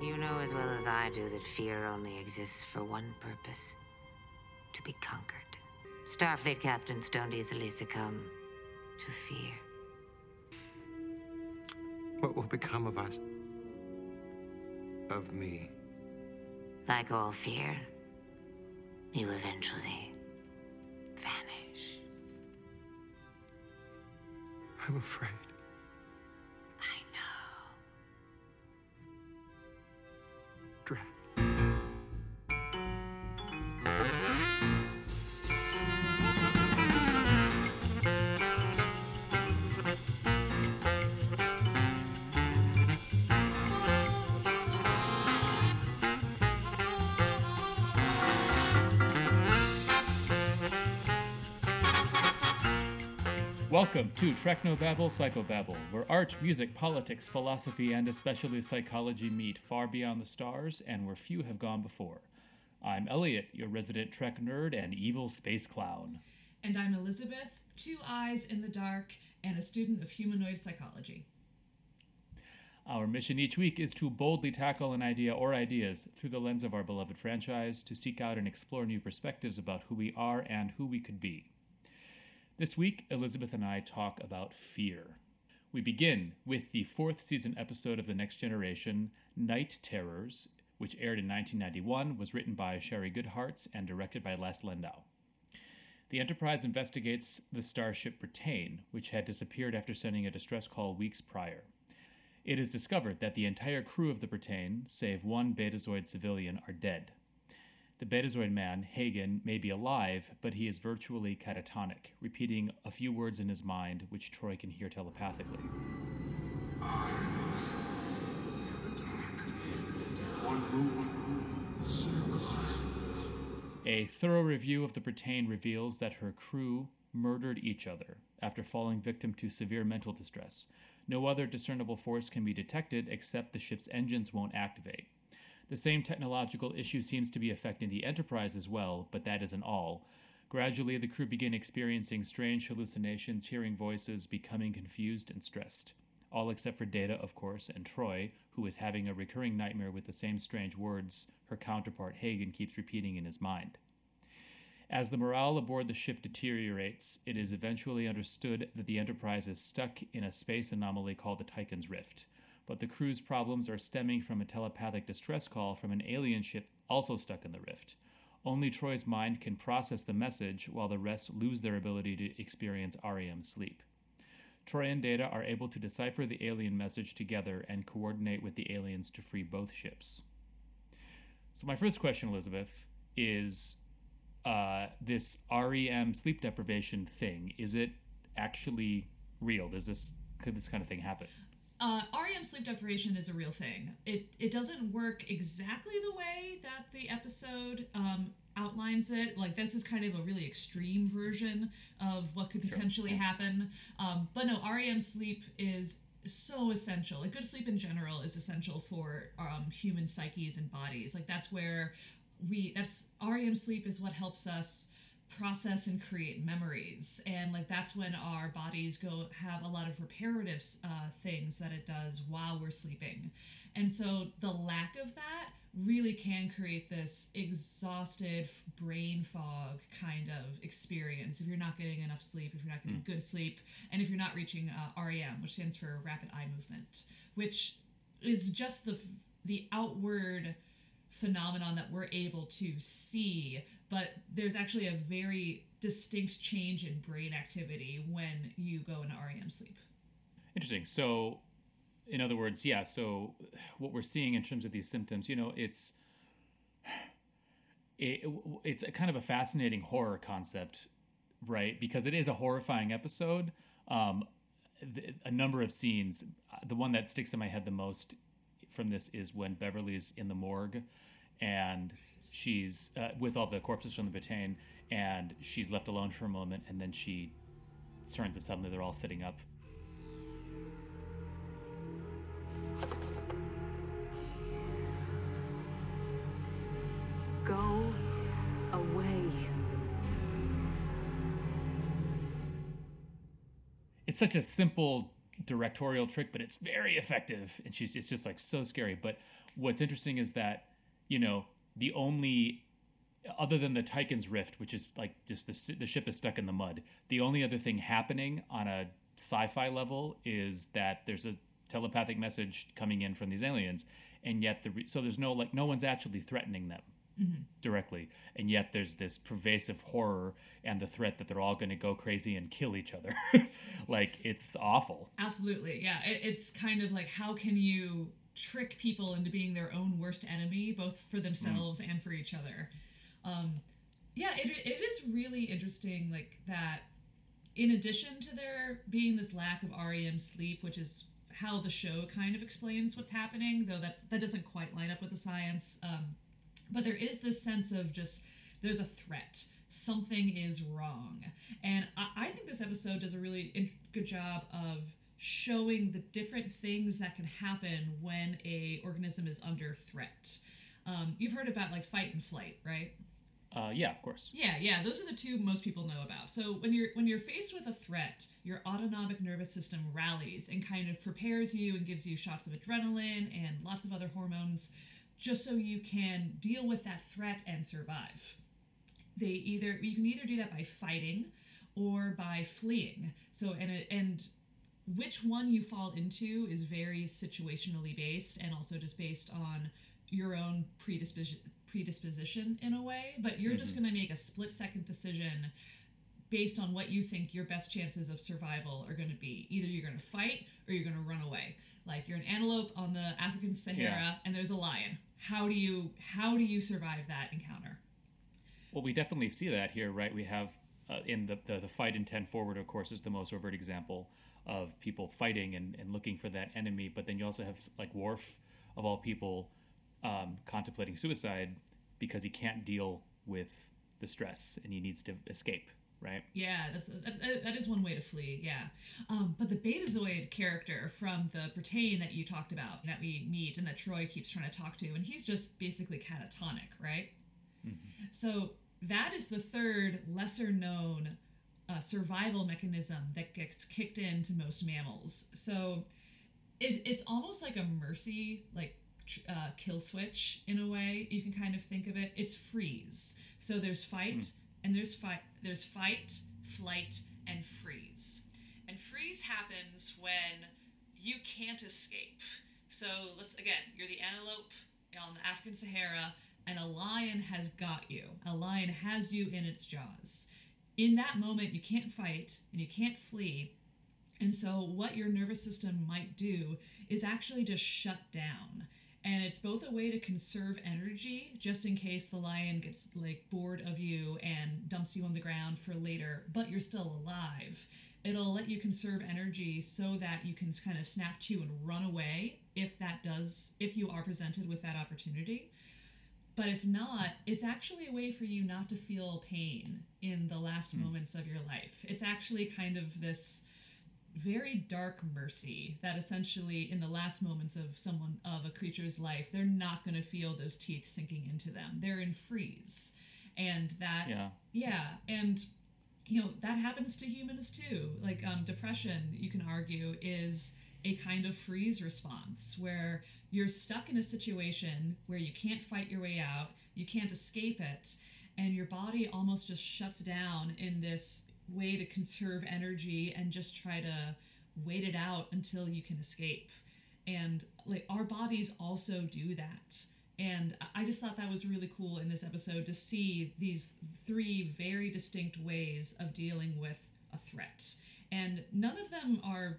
You know as well as I do that fear only exists for one purpose to be conquered. Starfleet captains don't easily succumb to fear. What will become of us? Of me? Like all fear, you eventually vanish. I'm afraid. Welcome to Technobabble Psychobabble, where art, music, politics, philosophy, and especially psychology meet far beyond the stars and where few have gone before. I'm Elliot, your resident Trek nerd and evil space clown. And I'm Elizabeth, two eyes in the dark, and a student of humanoid psychology. Our mission each week is to boldly tackle an idea or ideas through the lens of our beloved franchise to seek out and explore new perspectives about who we are and who we could be. This week, Elizabeth and I talk about fear. We begin with the fourth season episode of The Next Generation, Night Terrors, which aired in 1991, was written by Shari Goodhartz and directed by Les Landau. The Enterprise investigates the starship Brattain, which had disappeared after sending a distress call weeks prior. It is discovered that the entire crew of the Brattain, save one Betazoid civilian, are dead. The Betazoid man, Hagen, may be alive, but he is virtually catatonic, repeating a few words in his mind which Troi can hear telepathically. A thorough review of the Brattain reveals that her crew murdered each other after falling victim to severe mental distress. No other discernible force can be detected except the ship's engines won't activate. The same technological issue seems to be affecting the Enterprise as well, but that isn't all. Gradually, the crew begin experiencing strange hallucinations, hearing voices, becoming confused and stressed. All except for Data, of course, and Troi, who is having a recurring nightmare with the same strange words her counterpart Hagen keeps repeating in his mind. As the morale aboard the ship deteriorates, it is eventually understood that the Enterprise is stuck in a space anomaly called the Tyken's Rift but the crew's problems are stemming from a telepathic distress call from an alien ship also stuck in the rift. Only Troi's mind can process the message, while the rest lose their ability to experience REM sleep. Troi and Data are able to decipher the alien message together and coordinate with the aliens to free both ships. So, my first question, Elizabeth, is uh, this REM sleep deprivation thing, is it actually real? Does this could this kind of thing happen? Uh, REM sleep deprivation is a real thing. It it doesn't work exactly the way that the episode um, outlines it. Like this is kind of a really extreme version of what could potentially happen. Um, but no, REM sleep is so essential. Like good sleep in general is essential for um, human psyches and bodies. Like that's where we that's REM sleep is what helps us process and create memories. And like that's when our bodies go have a lot of reparative uh, things that it does while we're sleeping. And so the lack of that really can create this exhausted brain fog kind of experience. If you're not getting enough sleep if you're not getting good sleep and if you're not reaching uh, rem which stands for rapid eye movement which is just the the outward phenomenon that we're able to see but there's actually a very distinct change in brain activity when you go into REM sleep. Interesting. So, in other words, yeah. So, what we're seeing in terms of these symptoms, you know, it's it, it's a kind of a fascinating horror concept, right? Because it is a horrifying episode. Um, the, a number of scenes. The one that sticks in my head the most from this is when Beverly's in the morgue, and she's uh, with all the corpses from the Brattain, and she's left alone for a moment, and then she turns and suddenly they're all sitting up. Go away. It's such a simple directorial trick, but it's very effective, and she's it's just like so scary. But what's interesting is that you know the only other than the Tyken's rift, which is like just the the ship is stuck in the mud. The only other thing happening on a sci-fi level is that there's a telepathic message coming in from these aliens, and yet the re- so there's no like no one's actually threatening them mm-hmm. directly, and yet there's this pervasive horror and the threat that they're all going to go crazy and kill each other. like it's awful. Absolutely, yeah. It, it's kind of like how can you trick people into being their own worst enemy, both for themselves and for each other. Um, yeah, it, it is really interesting, like that. In addition to there being this lack of REM sleep, which is how the show kind of explains what's happening, though that's that doesn't quite line up with the science. Um, but there is this sense of just there's a threat something is wrong and i, I think this episode does a really in- good job of showing the different things that can happen when a organism is under threat um, you've heard about like fight and flight right Uh, yeah, of course. yeah, yeah, those are the two most people know about. So when you're when you're faced with a threat, your autonomic nervous system rallies and kind of prepares you and gives you shots of adrenaline and lots of other hormones just so you can deal with that threat and survive. They either you can either do that by fighting or by fleeing. So and it, and which one you fall into is very situationally based and also just based on your own predisposition predisposition in a way but you're just going to make a split second decision based on what you think your best chances of survival are going to be. Either you're going to fight or you're going to run away. Like you're an antelope on the african sahara Yeah. and there's a lion. How do you how do you survive that encounter? Well, we definitely see that here, right? We have uh, in the, the the fight in ten forward, of course, is the most overt example of people fighting and, and looking for that enemy. But then you also have like Worf, of all people, um, contemplating suicide because he can't deal with the stress and he needs to escape, right? Yeah, that's that, that is one way to flee. Yeah, um, but the Betazoid character from the Brattain that you talked about, that we meet and that Troi keeps trying to talk to, and he's just basically catatonic, right? So that is the third lesser known uh, survival mechanism that gets kicked into most mammals. So it, it's almost like a mercy, like tr- uh, kill switch in a way. You can kind of think of it. It's freeze. So there's fight and there's fight. There's fight, flight, and freeze. And freeze happens when you can't escape. So let's again, you're the antelope on the African Sahara, and a lion has got you. A lion has you in its jaws. In that moment, you can't fight and you can't flee. And so, what your nervous system might do is actually just shut down. And it's both a way to conserve energy, just in case the lion gets like bored of you and dumps you on the ground for later, but you're still alive. It'll let you conserve energy so that you can kind of snap to and run away if that does, if you are presented with that opportunity. But if not, it's actually a way for you not to feel pain in the last moments of your life. It's actually kind of this very dark mercy that essentially in the last moments of someone of a creature's life they're not going to feel those teeth sinking into them they're in freeze and that Yeah. yeah and you know that happens to humans too like um, depression you can argue is a kind of freeze response where you're stuck in a situation where you can't fight your way out you can't escape it and your body almost just shuts down in this way to conserve energy and just try to wait it out until you can escape. And like our bodies also do that. And I- just thought that was really cool in this episode to see these three very distinct ways of dealing with a threat. And none of them are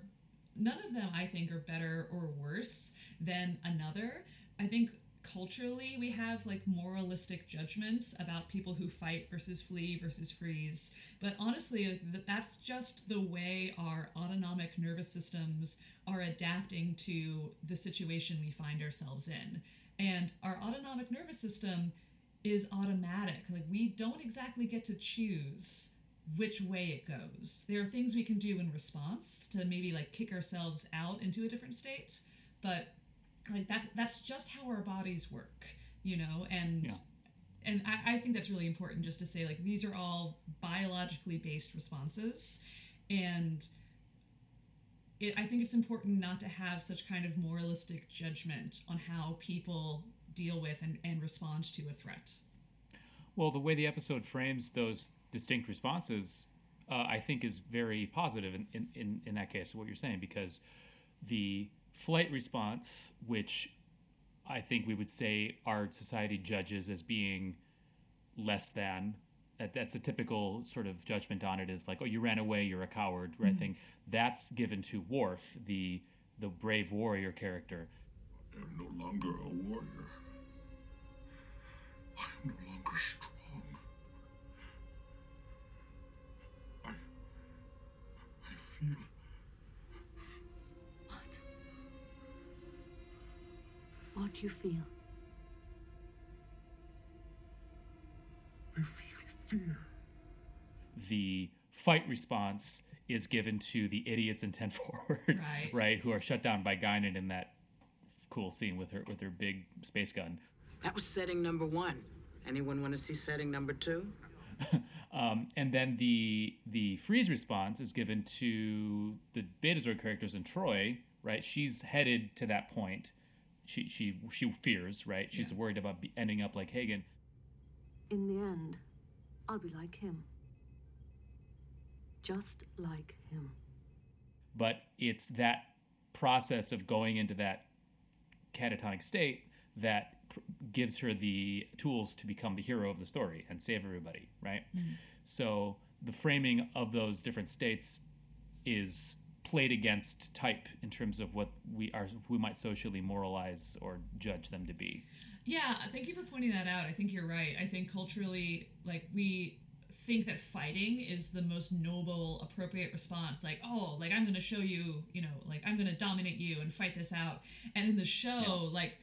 none of them i think are better or worse than another. I think culturally we have like moralistic judgments about people who fight versus flee versus freeze. But honestly th- that's just the way our autonomic nervous systems are adapting to the situation we find ourselves in. And our autonomic nervous system is automatic. Like we don't exactly get to choose which way it goes there are things we can do in response to maybe like kick ourselves out into a different state but like that's that's just how our bodies work you know and Yeah. and I, I think that's really important just to say like these are all biologically based responses and it, I think it's important not to have such kind of moralistic judgment on how people deal with and, and respond to a threat. Well, the way the episode frames those distinct responses, uh, I think, is very positive in, in, in, in that case, what you're saying, because the flight response, which I think we would say our society judges as being less than. That, that's a typical sort of judgment on it is like, oh, you ran away, you're a coward, right? Thing that's given to Worf, the the brave warrior character. I am no longer a warrior. I am no longer strong. What do you feel? I feel fear. The fight response is given to the idiots in Ten Forward, Right. Who are shut down by Guinan in that cool scene with her with her big space gun. That was setting number one. Anyone want to see setting number two? Um, and then the the freeze response is given to the Betazoid characters in Troi, right? She's headed to that point. She she she fears, right? She's Yeah. worried about ending up like Hagen. In the end, I'll be like him. Just like him. But it's that process of going into that catatonic state that pr- gives her the tools to become the hero of the story and save everybody, right? Mm-hmm. So the framing of those different states is played against type in terms of what we are we might socially moralize or judge them to be. Yeah, uh, thank you for pointing that out. I think you're right. I think culturally, like, we think that fighting is the most noble, appropriate response. Like, oh, like, I'm going to show you, you know, like, I'm going to dominate you and fight this out. And in the show, like,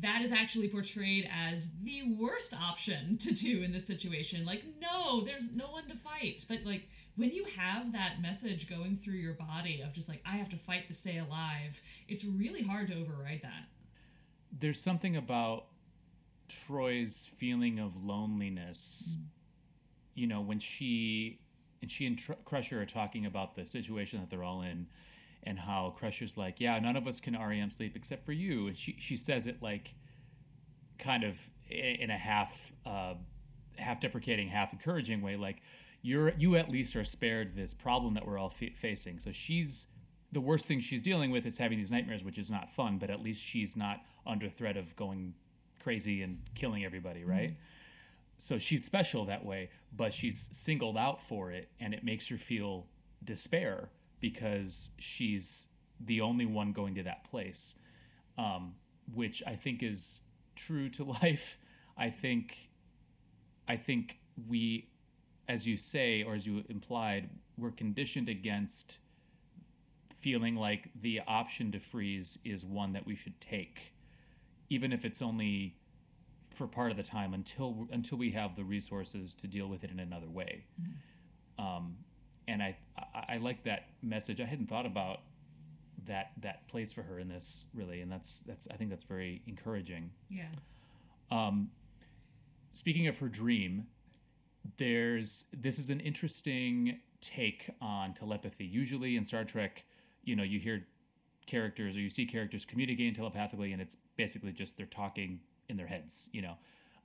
that is actually portrayed as the worst option to do in this situation. Like, no, there's no one to fight. But, like, when you have that message going through your body of just like, I have to fight to stay alive, it's really hard to override that. There's something about Troi's feeling of loneliness. You know, when she and she and Tr- Crusher are talking about the situation that they're all in, and how Crusher's like, "Yeah, none of us can REM sleep except for you," and she she says it like, kind of in a half uh, half deprecating, half encouraging way, like you're you at least are spared this problem that we're all f- facing. So she's the worst thing she's dealing with is having these nightmares, which is not fun, but at least she's not under threat of going crazy and killing everybody, right? So she's special that way, but she's singled out for it, and it makes her feel despair because she's the only one going to that place, um, which I think is true to life. I think, I think we, as you say or as you implied, we're conditioned against feeling like the option to freeze is one that we should take, even if it's only for part of the time until until we have the resources to deal with it in another way. Um, and I, I I like that message. I hadn't thought about that that place for her in this really, and that's that's I think that's very encouraging. Yeah. Um, speaking of her dream, there's this is an interesting take on telepathy. Usually in Star Trek, you know, you hear characters or you see characters communicating telepathically, and it's basically just they're talking in their heads, you know,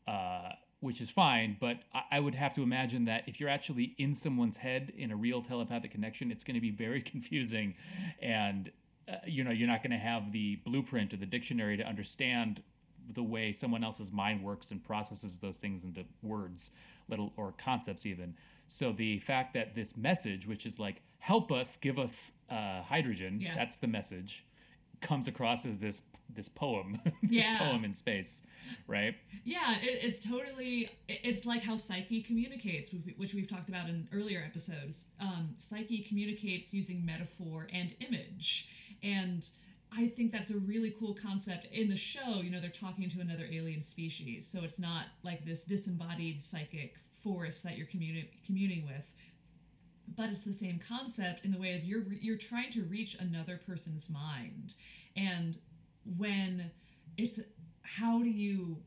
uh, which is fine. But I, I would have to imagine that if you're actually in someone's head in a real telepathic connection, it's going to be very confusing, and uh, you know, you're not going to have the blueprint or the dictionary to understand the way someone else's mind works and processes those things into words, little or concepts even. So the fact that this message, which is like help us, give us uh, hydrogen, Yeah. that's the message, comes across as this this poem, this Yeah. poem in space, right? Yeah, it, it's totally. It's like how Psyche communicates, which we- which we've talked about in earlier episodes. Um, Psyche communicates using metaphor and image, and I think that's a really cool concept. In the show, you know, they're talking to another alien species, so it's not like this disembodied psychic force that you're communi- communing with. But it's the same concept in the way of you're you're trying to reach another person's mind, and when it's how do you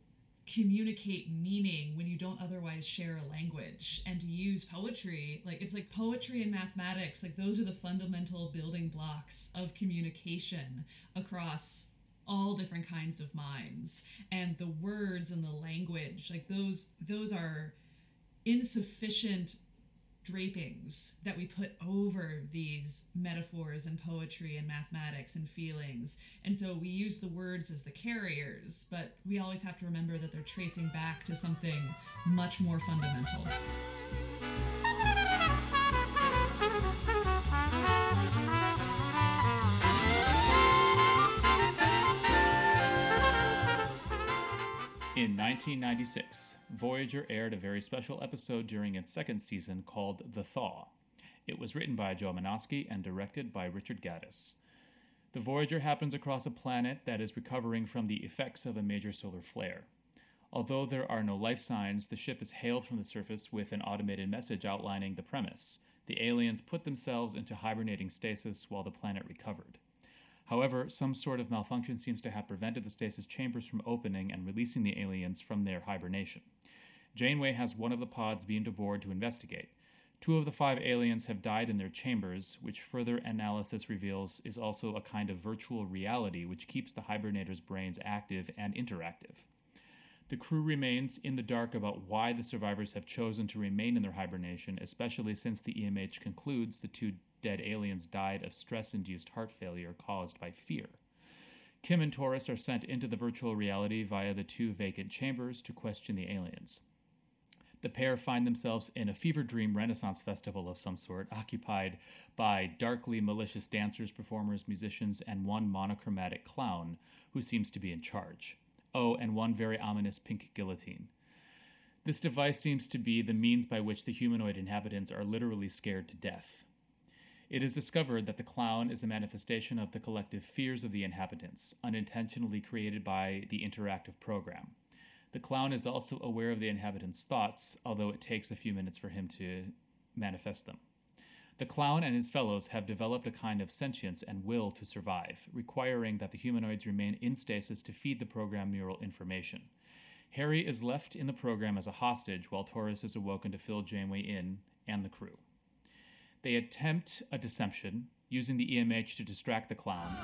communicate meaning when you don't otherwise share a language and to use poetry like it's like poetry and mathematics like those are the fundamental building blocks of communication across all different kinds of minds. And the words and the language like those those are insufficient drapings that we put over these metaphors and poetry and mathematics and feelings. And so we use the words as the carriers, but we always have to remember that they're tracing back to something much more fundamental. In 1996, Voyager aired a very special episode during its second season called The Thaw. It was written by Joe Menosky and directed by Richard Gadas. The Voyager happens across a planet that is recovering from the effects of a major solar flare. Although there are no life signs, the ship is hailed from the surface with an automated message outlining the premise. The aliens put themselves into hibernating stasis while the planet recovered. However, some sort of malfunction seems to have prevented the stasis chambers from opening and releasing the aliens from their hibernation. Janeway has one of the pods beamed aboard to investigate. Two of the five aliens have died in their chambers, which further analysis reveals is also a kind of virtual reality which keeps the hibernators' brains active and interactive. The crew remains in the dark about why the survivors have chosen to remain in their hibernation, especially since the EMH concludes the two dead aliens died of stress induced heart failure caused by fear. Kim and Torres are sent into the virtual reality via the two vacant chambers to question the aliens. The pair find themselves in a fever dream Renaissance festival of some sort, occupied by darkly malicious dancers, performers, musicians, and one monochromatic clown who seems to be in charge. Oh, and one very ominous pink guillotine. This device seems to be the means by which the humanoid inhabitants are literally scared to death. It is discovered that the clown is a manifestation of the collective fears of the inhabitants, unintentionally created by the interactive program. The clown is also aware of the inhabitants' thoughts, although it takes a few minutes for him to manifest them. The clown and his fellows have developed a kind of sentience and will to survive, requiring that the humanoids remain in stasis to feed the program neural information. Harry is left in the program as a hostage while Torres is awoken to fill Janeway in and the crew. They attempt a deception, using the EMH to distract the clown.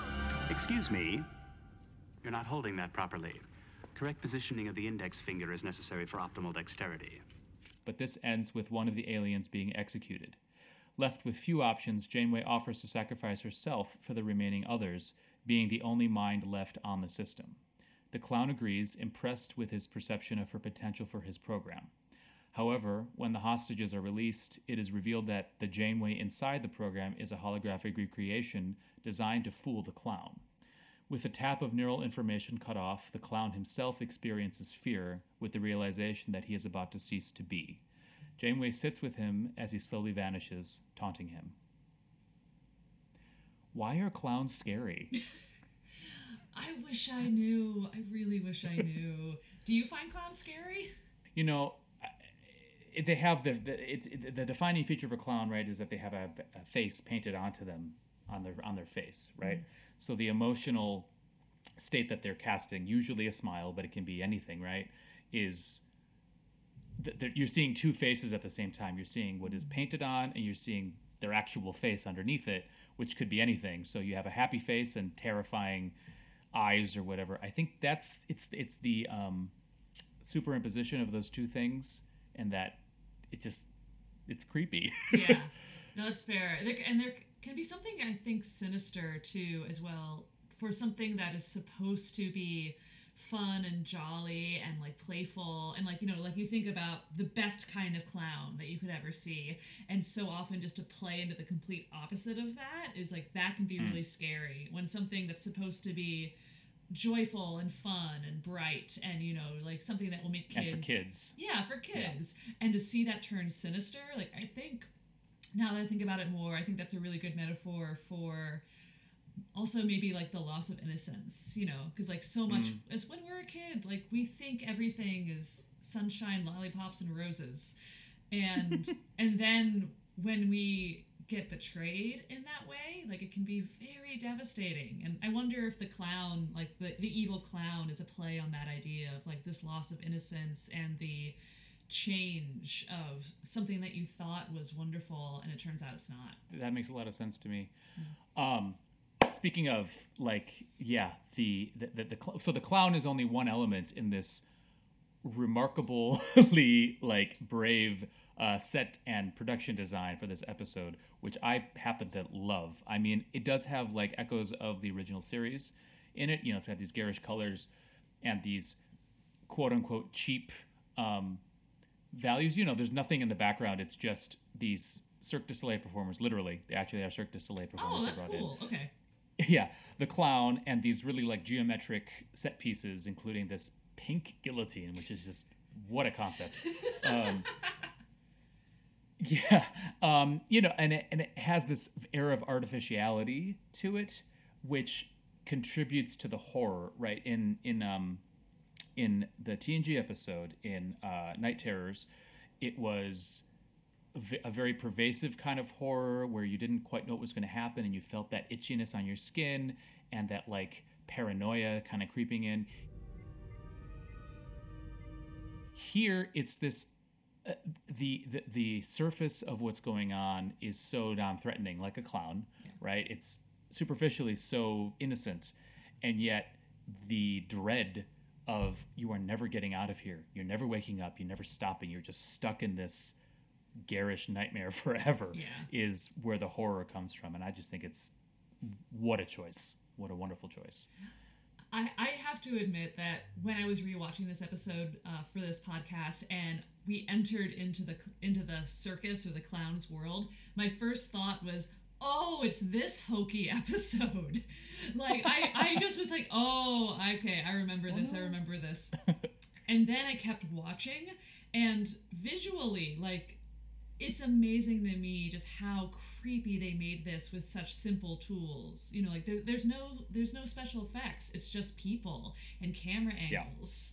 Excuse me. You're not holding that properly. Correct positioning of the index finger is necessary for optimal dexterity. But this ends with one of the aliens being executed. Left with few options, Janeway offers to sacrifice herself for the remaining others, being the only mind left on the system. The clown agrees, impressed with his perception of her potential for his program. However, when the hostages are released, it is revealed that the Janeway inside the program is a holographic recreation designed to fool the clown. With the tap of neural information cut off, the clown himself experiences fear with the realization that he is about to cease to be. Janeway sits with him as he slowly vanishes, taunting him. Why are clowns scary? I wish I knew. I really wish I knew. Do you find clowns scary? You know, they have the the, it's, the defining feature of a clown, right, is that they have a, a face painted onto them on their on their face, right? So the emotional state that they're casting, usually a smile, but it can be anything, right? Is th- th- you're seeing two faces at the same time. You're seeing what is painted on, and you're seeing their actual face underneath it, which could be anything. So you have a happy face and terrifying eyes or whatever. I think that's it's it's the um, superimposition of those two things, and that it just it's creepy. yeah, no, that's fair. And there can be something I think sinister too, as well, for something that is supposed to be fun and jolly and like playful and like you know like you think about the best kind of clown that you could ever see and so often just to play into the complete opposite of that is like that can be hmm. really scary when something that's supposed to be joyful and fun and bright and you know like something that will make kids and for kids. yeah, for kids. And to see that turn sinister, like I think now that I think about it more, I think that's a really good metaphor for also maybe like the loss of innocence, you know, because like so much mm. as when we're a kid, like we think everything is sunshine, lollipops, and roses, and and then when we get betrayed in that way. Like it can be very devastating. And I wonder if the clown, like the, the evil clown, is a play on that idea of like this loss of innocence and the change of something that you thought was wonderful and it turns out it's not. That makes a lot of sense to me. Um, speaking of like, yeah, the the, the, the cl- so the clown is only one element in this remarkably like brave uh, set and production design for this episode, which I happen to love. I mean, it does have like echoes of the original series in it. You know, it's got these garish colors and these quote unquote cheap um, values. You know, there's nothing in the background. It's just these Cirque du Soleil performers. Literally, they actually are Cirque du Soleil performers Oh, that's brought cool. Okay. Yeah, the clown and these really like geometric set pieces, including this pink guillotine, which is just what a concept. Um, yeah, um, you know, and it, and it has this air of artificiality to it, which contributes to the horror, right? In in um, in the TNG episode in uh, Night Terrors, it was a very pervasive kind of horror where you didn't quite know what was going to happen and you felt that itchiness on your skin and that like paranoia kind of creeping in. Here, it's this the, the the surface of what's going on is so non-threatening, like a clown, right? It's superficially so innocent, and yet the dread of you are never getting out of here. You're never waking up. You're never stopping. You're just stuck in this garish nightmare forever. Yeah. Is where the horror comes from, and I just think it's what a choice. What a wonderful choice. I, I have to admit that when I was rewatching this episode uh, for this podcast and we entered into the into the circus or the clown's world, my first thought was, "Oh, it's this hokey episode." like I I just was like, "Oh, okay, I remember this. I remember this." and then I kept watching, and visually, like it's amazing to me just how creepy they made this with such simple tools. You know, like there, there's no there's no special effects. It's just people and camera Yeah. angles.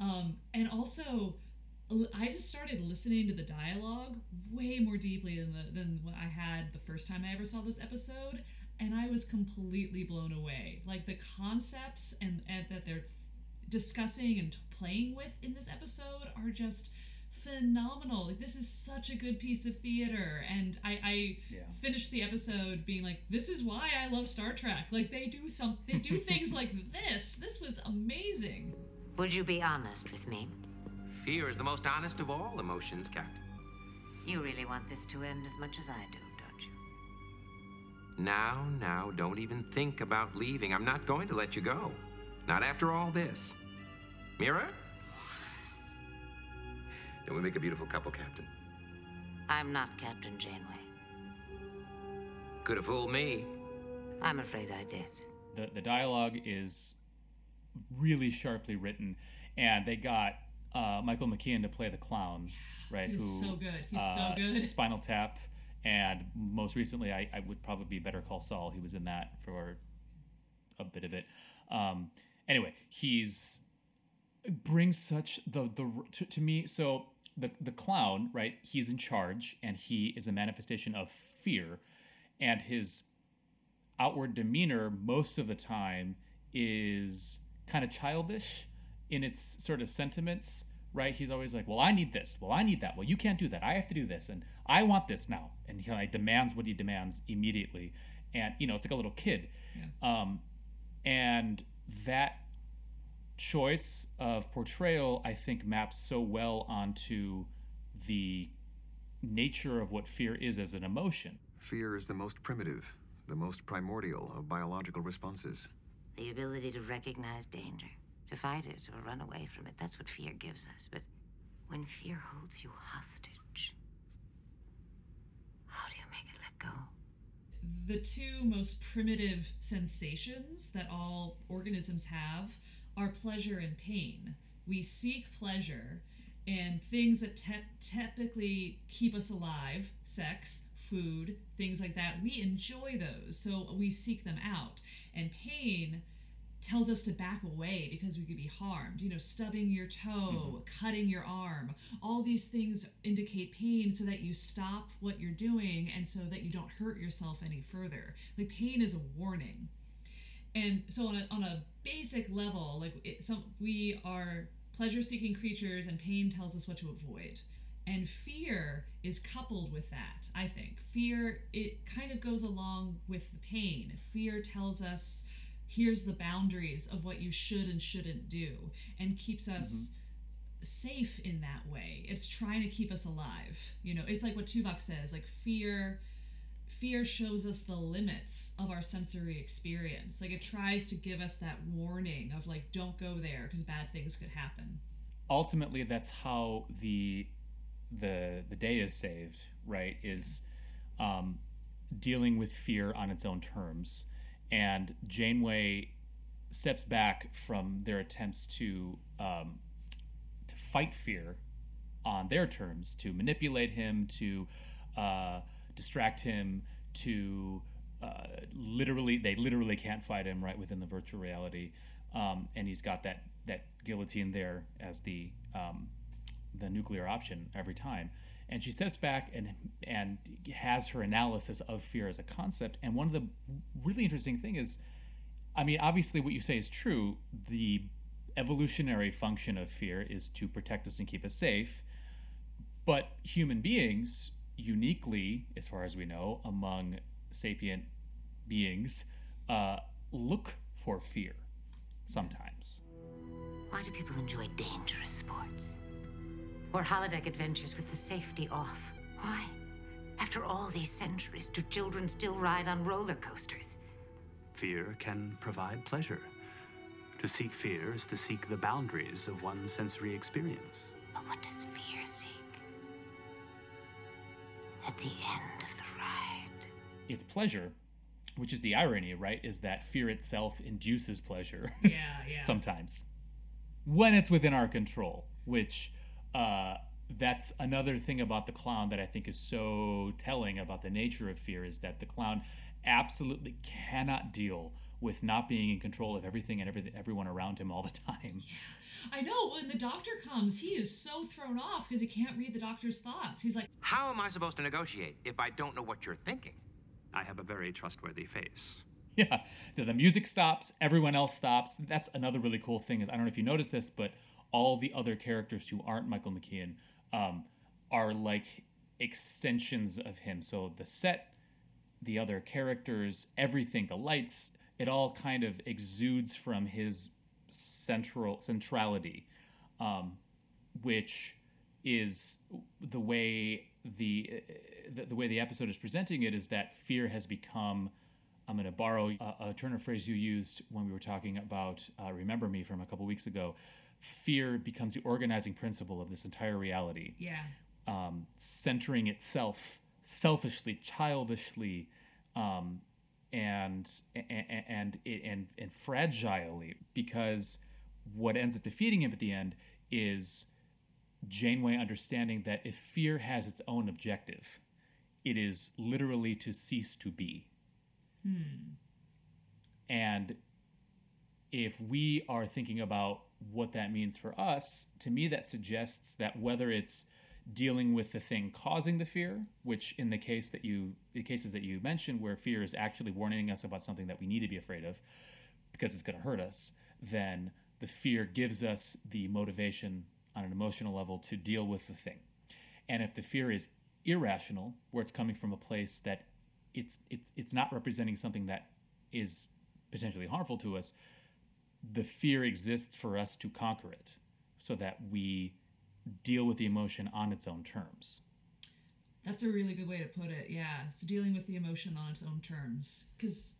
Um, and also, I just started listening to the dialogue way more deeply than the, than what I had the first time I ever saw this episode, and I was completely blown away. Like the concepts and, and that they're discussing and playing with in this episode are just phenomenal. Like this is such a good piece of theater, and I I Yeah. finished the episode being like, this is why I love Star Trek. Like they do some they do things like this. This was amazing. Would you be honest with me? Fear is the most honest of all emotions, Captain. You really want this to end as much as I do, don't you? Now, now, don't even think about leaving. I'm not going to let you go. Not after all this. Mira? Don't we make a beautiful couple, Captain? I'm not Captain Janeway. Could have fooled me. I'm afraid I did. the the dialogue is really sharply written, and they got uh, Michael McKean to play the clown, right? He's who so good. He's so uh, good. Spinal Tap, and most recently, I, I would probably be Better Call Saul. He was in that for a bit of it. Um, anyway, he's brings such the the to, to me. So the the clown, right? He's in charge, and he is a manifestation of fear, and his outward demeanor most of the time is kind of childish in its sort of sentiments right? He's always like well i need this. Well i need that. Well you can't do that. I have to do this. And i want this now. And he like demands what he demands immediately. And you know it's like a little kid. Um, and that choice of portrayal i think maps so well onto the nature of what fear is as an emotion Fear is the most primitive, the most primordial of biological responses. The ability to recognize danger, to fight it or run away from it. That's what fear gives us. But when fear holds you hostage, how do you make it let go? the two most primitive sensations that all organisms have are pleasure and pain. We seek pleasure and things that te- typically keep us alive, sex, food, things like that. We enjoy those, so we seek them out. And pain tells us to back away because we could be harmed. You know, stubbing your toe, mm-hmm. cutting your arm. All these things indicate pain so that you stop what you're doing and so that you don't hurt yourself any further. Like pain is a warning. And so on a, on a basic level, like it, some we are pleasure-seeking creatures and pain tells us what to avoid. And fear is coupled with that, I think. Fear it kind of goes along with the pain. Fear tells us here's the boundaries of what you should and shouldn't do and keeps us mm-hmm. safe in that way. It's trying to keep us alive. You know, it's like what Tuvok says, like fear fear shows us the limits of our sensory experience. Like it tries to give us that warning of like don't go there because bad things could happen. ultimately that's how the the the day is saved right is um, dealing with fear on its own terms and janeway steps back from their attempts to um, to fight fear on their terms to manipulate him to uh, distract him to uh, literally they literally can't fight him right within the virtual reality um, and he's got that that guillotine there as the um, the nuclear option every time and she steps back and and has her analysis of fear as a concept and one of the really interesting thing is I mean, obviously, what you say is true. The evolutionary function of fear is to protect us and keep us safe. But human beings, uniquely, as far as we know, among sapient beings, uh, look for fear sometimes. Why do people enjoy dangerous sports? Or holodeck adventures with the safety off? Why? After all these centuries, do children still ride on roller coasters? Fear can provide pleasure. To seek fear is to seek the boundaries of one's sensory experience. But what does fear seek? At the end of the ride. It's pleasure, which is the irony, right? Is that fear itself induces pleasure. Yeah, yeah. sometimes when it's within our control which uh, that's another thing about the clown that i think is so telling about the nature of fear is that the clown absolutely cannot deal with not being in control of everything and everything, everyone around him all the time I know when the doctor comes, he is so thrown off because he can't read the doctor's thoughts. He's like, How am I supposed to negotiate if I don't know what you're thinking? I have a very trustworthy face. yeah the, the music stops everyone else stops that's another really cool thing is i don't know if you noticed this but all the other characters who aren't michael mckean um, are like extensions of him so the set the other characters everything the lights it all kind of exudes from his central centrality um, which is the way the, the the way the episode is presenting it is that fear has become I'm going to borrow a, a turn of phrase you used when we were talking about uh, Remember Me from a couple weeks ago. Fear becomes the organizing principle of this entire reality, yeah, um, centering itself selfishly, childishly, um, and and and and and fragilely. Because what ends up defeating him at the end is Janeway understanding that if fear has its own objective, it is literally to cease to be. Hmm. And if we are thinking about what that means for us, to me that suggests that whether it's dealing with the thing causing the fear, which in the case that you the cases that you mentioned where fear is actually warning us about something that we need to be afraid of because it's going to hurt us, then the fear gives us the motivation on an emotional level to deal with the thing. And if the fear is irrational, where it's coming from a place that it's it's it's not representing something that is potentially harmful to us, the fear exists for us to conquer it so that we deal with the emotion on its own terms. that's a really good way to put it. Yeah, so dealing with the emotion on its own terms, because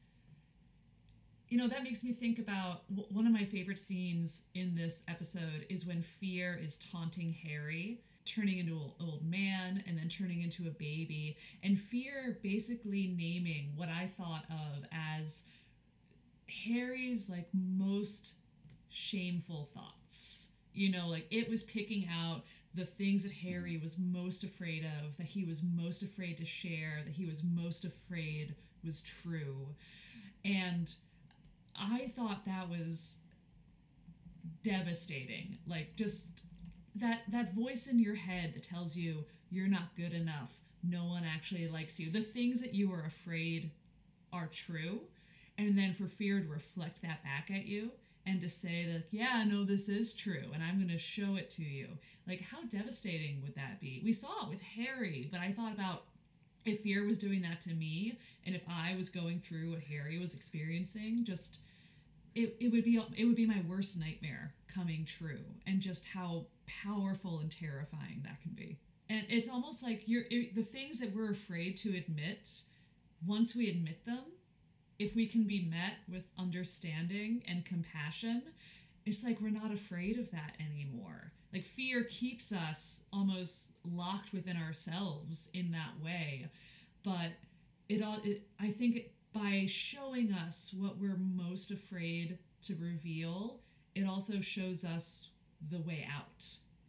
you know that makes me think about w- one of my favorite scenes in this episode is when Fear is taunting Harry. Turning into an old man and then turning into a baby, and fear basically naming what I thought of as Harry's like most shameful thoughts. You know, like it was picking out the things that mm-hmm. Harry was most afraid of, that he was most afraid to share, that he was most afraid was true. And I thought that was devastating. Like just that that voice in your head that tells you you're not good enough. No one actually likes you. The things that you were afraid are true, and then for fear to reflect that back at you and to say that yeah, no, this is true, and I'm going to show it to you. Like how devastating would that be? We saw it with Harry, but I thought about if fear was doing that to me and if I was going through what Harry was experiencing, just it, it would be it would be my worst nightmare coming true and just how powerful and terrifying that can be and it's almost like you're it, the things that we're afraid to admit once we admit them if we can be met with understanding and compassion it's like we're not afraid of that anymore like fear keeps us almost locked within ourselves in that way but it all it, i think by showing us what we're most afraid to reveal, it also shows us the way out.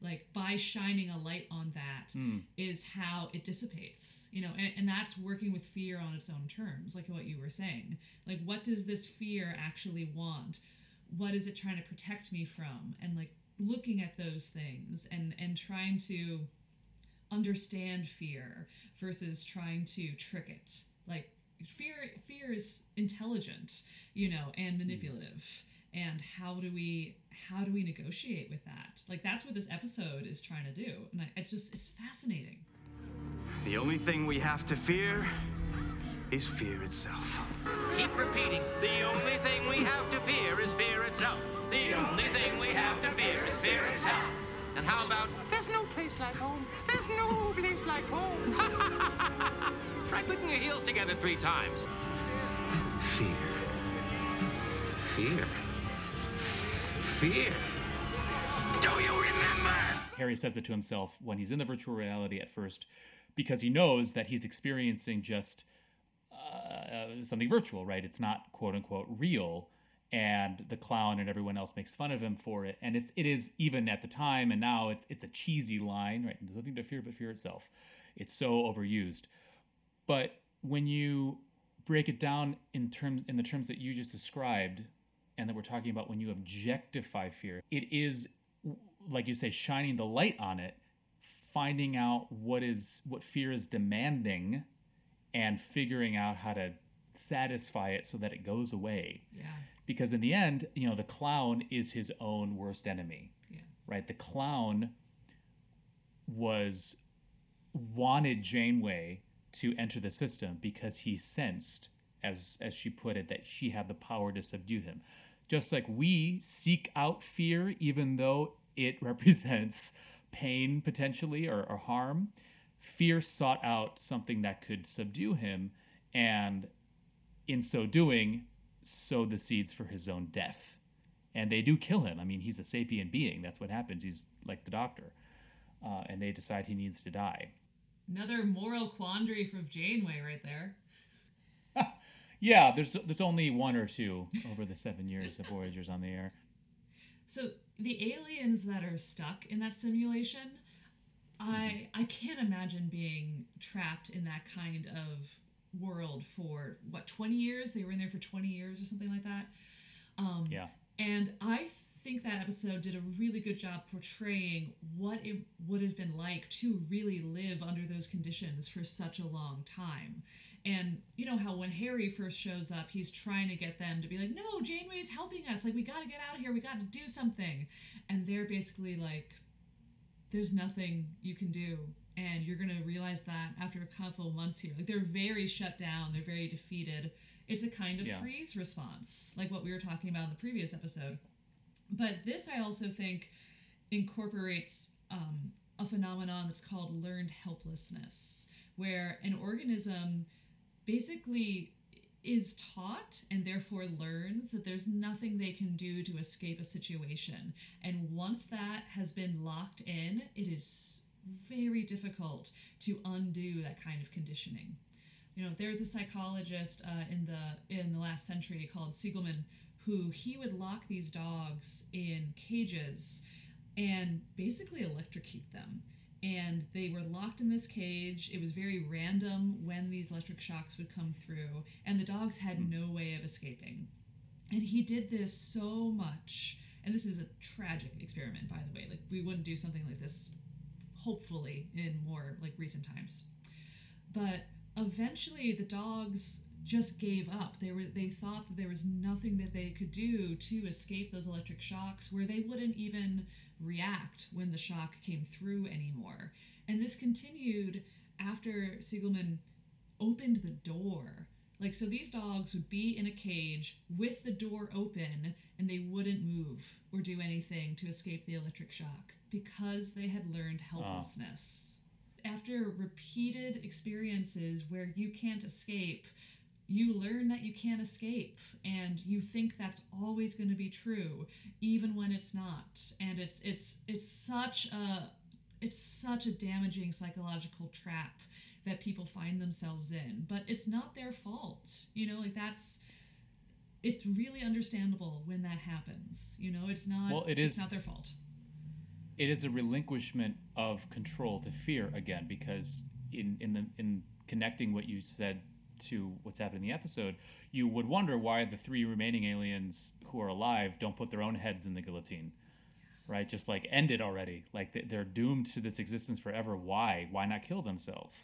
Like by shining a light on that Mm. is how it dissipates, you know, and, and that's working with fear on its own terms, like what you were saying. Like, what does this fear actually want? What is it trying to protect me from? And like looking at those things and and trying to understand fear versus trying to trick it. Like fear fear is intelligent you know and manipulative and how do we how do we negotiate with that like that's what this episode is trying to do and I, it's just it's fascinating The only thing we have to fear is fear itself. Keep repeating. The only thing we have to fear is fear itself. The only thing we have to fear is fear itself. And how about, there's no place like home. There's no place like home. Try clicking your heels together three times. Fear. Fear. Fear. Do you remember? Harry says it to himself when he's in the virtual reality at first because he knows that he's experiencing just uh, something virtual, right? It's not quote unquote real. And the clown and everyone else makes fun of him for it. And it's it is even at the time and now it's it's a cheesy line, right? There's nothing to fear but fear itself. It's so overused. But when you break it down in terms in the terms that you just described and that we're talking about when you objectify fear, it is like you say, shining the light on it, finding out what is what fear is demanding, and figuring out how to satisfy it so that it goes away. yeah Because in the end, you know, the clown is his own worst enemy. Yeah. Right? The clown was wanted Janeway to enter the system because he sensed, as as she put it, that she had the power to subdue him. Just like we seek out fear, even though it represents pain potentially or, or harm, fear sought out something that could subdue him, and in so doing, sowed the seeds for his own death. And they do kill him. I mean, he's a sapient being. That's what happens. He's like the doctor. Uh, and they decide he needs to die. another moral quandary from janeway right there Yeah, there's there's only one or two over the seven years of Voyager's on the air. So the aliens that are stuck in that simulation, I I can't imagine being trapped in that kind of world for what 20 years they were in there for 20 years or something like that um Yeah. and i think that episode did a really good job portraying what it would have been like to really live under those conditions for such a long time and you know how when harry first shows up he's trying to get them to be like no janeway's helping us. Like we got to get out of here. We got to do something. And they're basically like there's nothing you can do and you're going to realize that after a couple months here. Like they're very shut down. They're very defeated. It's a kind of Yeah. freeze response like what we were talking about in the previous episode. But this i also think incorporates um, a phenomenon that's called learned helplessness where an organism basically is taught and therefore learns that there's nothing they can do to escape a situation. And once that has been locked in, it is very difficult to undo that kind of conditioning. You know, there's a psychologist uh, in the in the last century called Seligman who he would lock these dogs in cages and basically electrocute them. And they were locked in this cage. It was very random when these electric shocks would come through, and the dogs had hmm. no way of escaping. And he did this so much. And this is a tragic experiment, by the way. Like, we wouldn't do something like this, hopefully, in more like recent times. But eventually, the dogs just gave up. They were they thought that there was nothing that they could do to escape those electric shocks where they wouldn't even react when the shock came through anymore. And this continued after Seligman opened the door. Like, so these dogs would be in a cage with the door open and they wouldn't move or do anything to escape the electric shock because they had learned helplessness. After repeated experiences where you can't escape, you learn that you can't escape and you think that's always going to be true even when it's not. And it's it's it's such a it's such a damaging psychological trap that people find themselves in. But it's not their fault you know like that's it's really understandable when that happens you know? It's not Well, it it's not their fault. It is a relinquishment of control to fear again because in in the in connecting what you said to what's happened in the episode you would wonder why the three remaining aliens who are alive don't put their own heads in the guillotine right? Just like end it already. Like they- they're doomed to this existence forever. Why? Why not kill themselves?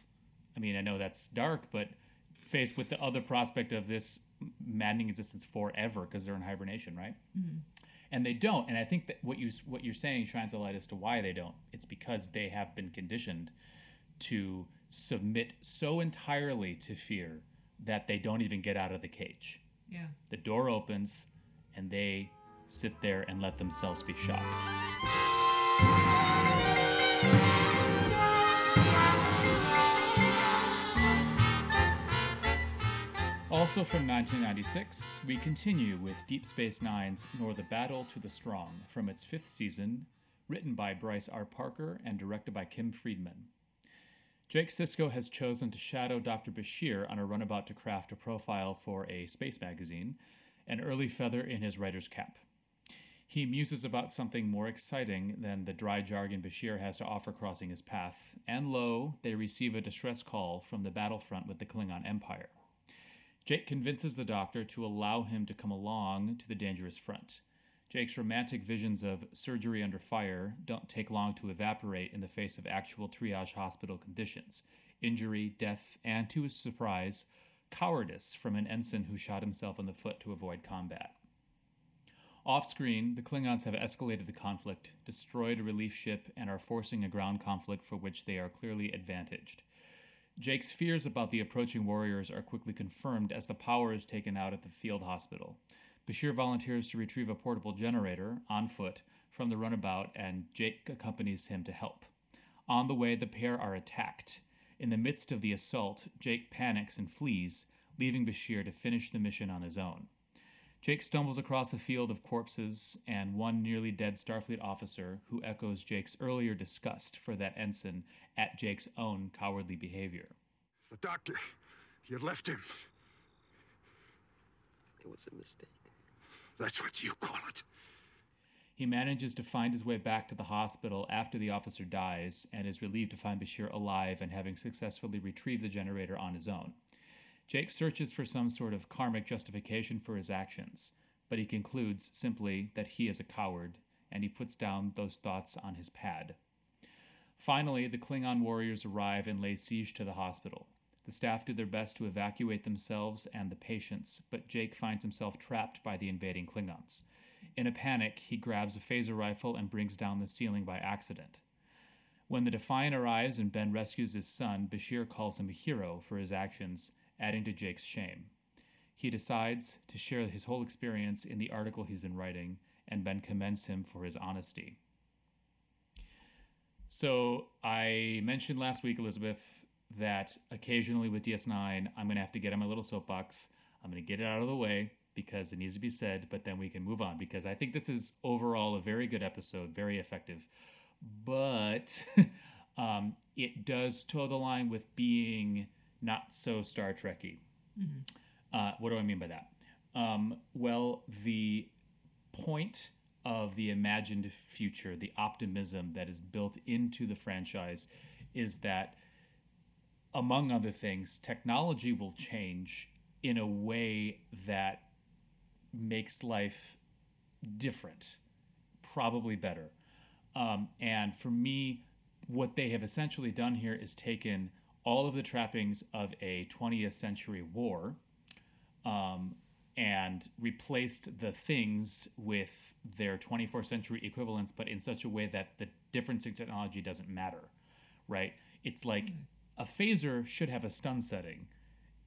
I mean i know that's dark but faced with the other prospect of this maddening existence forever because they're in hibernation right? Mm-hmm. And they don't. And i think that what you what you're saying shines a light as to why they don't. It's because they have been conditioned to submit so entirely to fear that they don't even get out of the cage yeah the door opens and they sit there and let themselves be shocked Also from 1996, we continue with Deep Space Nine's Nor the Battle to the Strong from its fifth season, written by Brice R. Parker and directed by Kim Friedman. Jake Sisko has chosen to shadow Dr. Bashir on a runabout to craft a profile for a space magazine, an early feather in his writer's cap. He muses about something more exciting than the dry jargon Bashir has to offer crossing his path, and lo, they receive a distress call from the battlefront with the Klingon Empire. Jake convinces the doctor to allow him to come along to the dangerous front. Jake's romantic visions of surgery under fire don't take long to evaporate in the face of actual triage hospital conditions injury, death, and, to his surprise, cowardice from an ensign who shot himself in the foot to avoid combat. Off screen, the Klingons have escalated the conflict, destroyed a relief ship, and are forcing a ground conflict for which they are clearly advantaged. Jake's fears about the approaching warriors are quickly confirmed as the power is taken out at the field hospital. Bashir volunteers to retrieve a portable generator, on foot, from the runabout, and Jake accompanies him to help. On the way, the pair are attacked. In the midst of the assault, Jake panics and flees, leaving Bashir to finish the mission on his own. Jake stumbles across a field of corpses and one nearly dead Starfleet officer who echoes Jake's earlier disgust for that ensign at Jake's own cowardly behavior. The doctor, you left him. It was a mistake. That's what you call it. He manages to find his way back to the hospital after the officer dies and is relieved to find Bashir alive and having successfully retrieved the generator on his own. Jake searches for some sort of karmic justification for his actions, but he concludes simply that he is a coward and he puts down those thoughts on his pad. Finally, the Klingon warriors arrive and lay siege to the hospital. The staff do their best to evacuate themselves and the patients, but Jake finds himself trapped by the invading Klingons. In a panic, he grabs a phaser rifle and brings down the ceiling by accident. When the Defiant arrives and Ben rescues his son, Bashir calls him a hero for his actions, adding to Jake's shame. He decides to share his whole experience in the article he's been writing, and Ben commends him for his honesty. So, I mentioned last week, Elizabeth, that occasionally with DS9, I'm going to have to get on my little soapbox. I'm going to get it out of the way because it needs to be said, but then we can move on because I think this is overall a very good episode, very effective. But um, it does toe the line with being not so Star Trekky. Uh, what do I mean by that? Um, well, the point of the imagined future, the optimism that is built into the franchise, is that, among other things, technology will change in a way that makes life different, probably better. Um, and for me, what they have essentially done here is taken all of the trappings of a 20th century war um, and replaced the things with their 24th century equivalents, but in such a way that the difference in technology doesn't matter, right? It's like a phaser should have a stun setting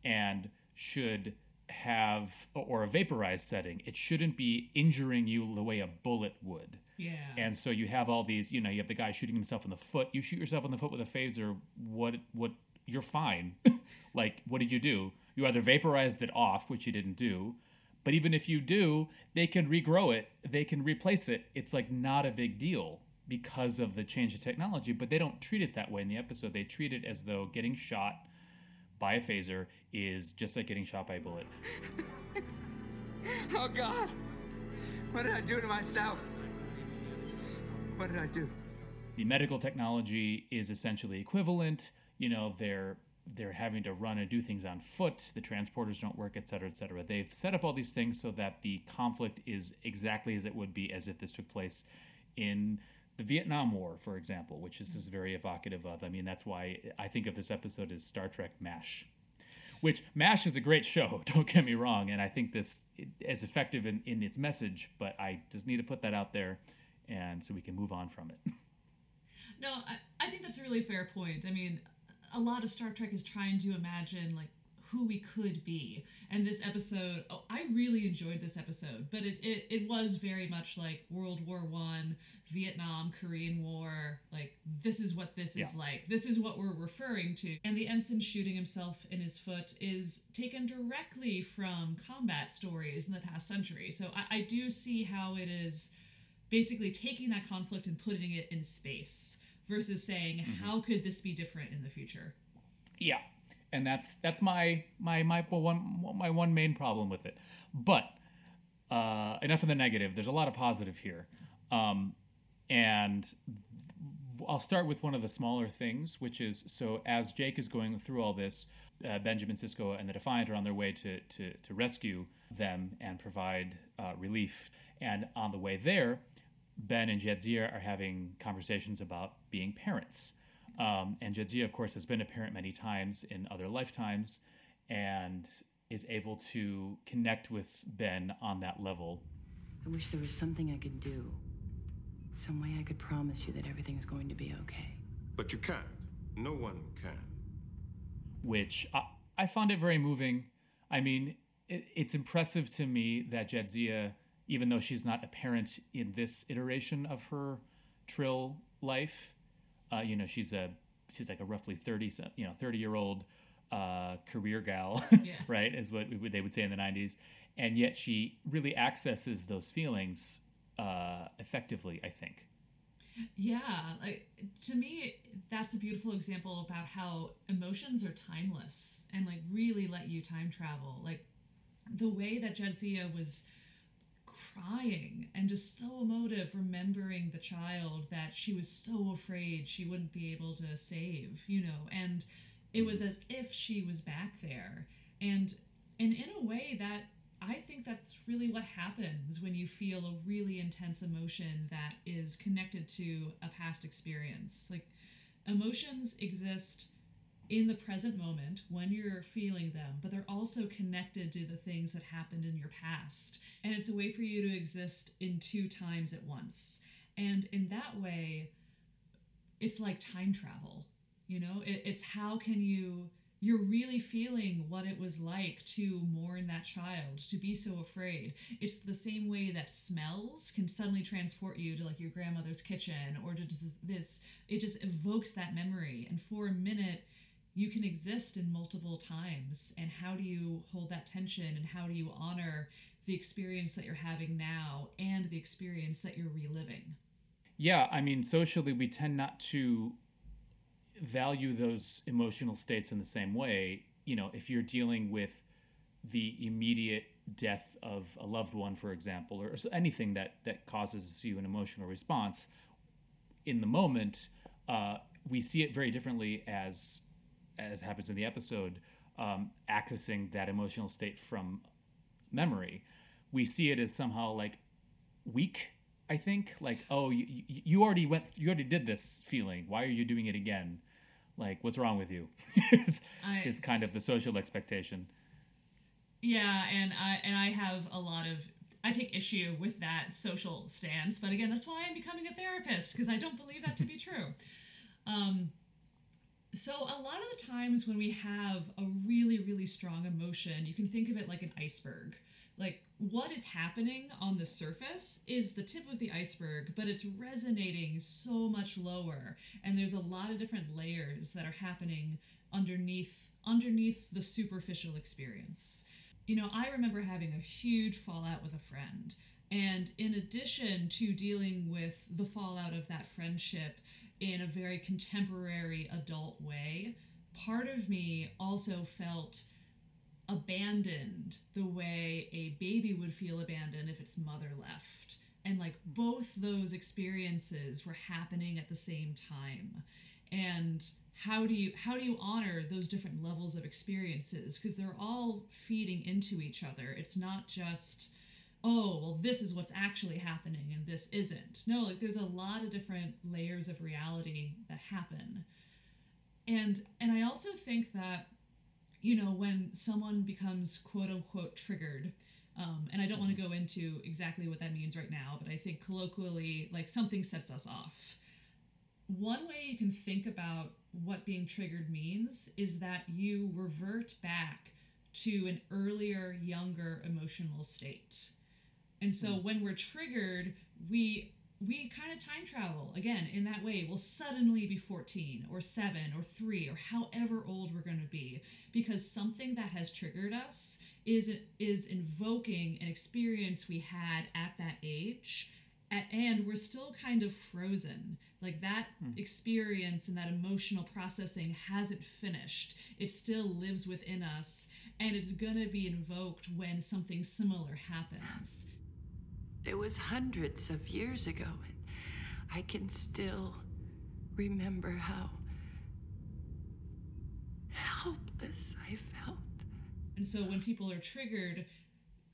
and should have, or a vaporized setting. It shouldn't be injuring you the way a bullet would. Yeah. And so you have all these, you know, you have the guy shooting himself in the foot. You shoot yourself in the foot with a phaser. What? What? You're fine. like, what did you do? You either vaporized it off, which you didn't do, but even if you do, they can regrow it. They can replace it. It's like not a big deal because of the change of technology. But they don't treat it that way in the episode. They treat it as though getting shot by a phaser is just like getting shot by a bullet. Oh, God. What did I do to myself? What did I do? the medical technology is essentially equivalent. You know, they're they're having to run and do things on foot. The transporters don't work, et cetera, et cetera. They've set up all these things so that the conflict is exactly as it would be as if this took place in the Vietnam War, for example, which this is very evocative of. I mean, that's why I think of this episode as Star Trek MASH, which MASH is a great show, don't get me wrong, and I think this is effective in, in its message, but I just need to put that out there and so we can move on from it. No, I, I think that's a really fair point. I mean, a lot of Star Trek is trying to imagine like who we could be. And this episode, oh, I really enjoyed this episode, but it, it, it was very much like World War One, Vietnam, Korean War. Like this is what this Yeah. is like. This is what we're referring to. And the ensign shooting himself in his foot is taken directly from combat stories in the past century. So I, I do see how it is basically taking that conflict and putting it in space versus saying how could this be different in the future Yeah, and that's that's my my my one my one main problem with it. But uh, enough of the negative. There's a lot of positive here, um, and I'll start with one of the smaller things, which is so as Jake is going through all this, uh, Benjamin Sisko and the Defiant are on their way to to to rescue them and provide uh, relief. And on the way there, Ben and Jadzia are having conversations about being parents. Um, and Jadzia, of course, has been a parent many times in other lifetimes and is able to connect with Ben on that level. I wish there was something I could do. Some way I could promise you that everything's going to be okay. But you can't. No one can. which I, I found it very moving. I mean, it, it's impressive to me that Jadzia, even though she's not a parent in this iteration of her Trill life, uh, you know, she's a she's like a roughly thirty, you know, thirty year old uh, career gal, Yeah. right? Is what they would say in the '90s, and yet she really accesses those feelings uh, effectively. I think. Yeah, like to me, that's a beautiful example about how emotions are timeless and like really let you time travel. Like the way that Jadzia was crying and just so emotive, remembering the child that she was so afraid she wouldn't be able to save, you know, and it was as if she was back there. And and in a way that I think that's really what happens when you feel a really intense emotion that is connected to a past experience. Like emotions exist in the present moment when you're feeling them, but they're also connected to the things that happened in your past. And it's a way for you to exist in two times at once. And in that way, it's like time travel. You know, it, it's how can you you're really feeling what it was like to mourn that child, to be so afraid. It's the same way that smells can suddenly transport you to like your grandmother's kitchen or to this. It just evokes that memory, and for a minute, you can exist in multiple times. And how do you hold that tension? And how do you honor the experience that you're having now and the experience that you're reliving? Yeah, I mean, socially, we tend not to value those emotional states in the same way. You know, if you're dealing with the immediate death of a loved one, for example, or anything that that causes you an emotional response, in the moment, uh, we see it very differently as as happens in the episode, um, accessing that emotional state from memory. we see it as somehow like weak. I think like oh you, you already went you already did this feeling. Why are you doing it again? Like what's wrong with you? is, I- is kind of the social expectation. Yeah, and I and I have a lot of I take issue with that social stance, but again, that's why I'm becoming a therapist because I don't believe that to be true. Um, so a lot of the times when we have a really really strong emotion, you can think of it like an iceberg. Like what is happening on the surface is the tip of the iceberg, but it's resonating so much lower, and there's a lot of different layers that are happening underneath underneath the superficial experience. You know, I remember having a huge fallout with a friend. And in addition to dealing with the fallout of that friendship in a very contemporary adult way, part of me also felt abandoned the way a baby would feel abandoned if its mother left. And like both those experiences were happening at the same time. And how do you how do you honor those different levels of experiences because they're all feeding into each other it's not just oh well this is what's actually happening and this isn't no like there's a lot of different layers of reality that happen and and i also think that you know when someone becomes quote unquote triggered um, and i don't want to go into exactly what that means right now but i think colloquially like something sets us off. One way you can think about what being triggered means is that you revert back to an earlier, younger emotional state. And so when we're triggered, we we kind of time travel again in that way. We'll suddenly be 14 or 7 or 3 or however old we're going to be because something that has triggered us is is invoking an experience we had at that age at, and we're still kind of frozen. Like that hmm. experience and that emotional processing hasn't finished. It still lives within us, and it's gonna be invoked when something similar happens. It was hundreds of years ago, and I can still remember how helpless I felt. And so when people are triggered,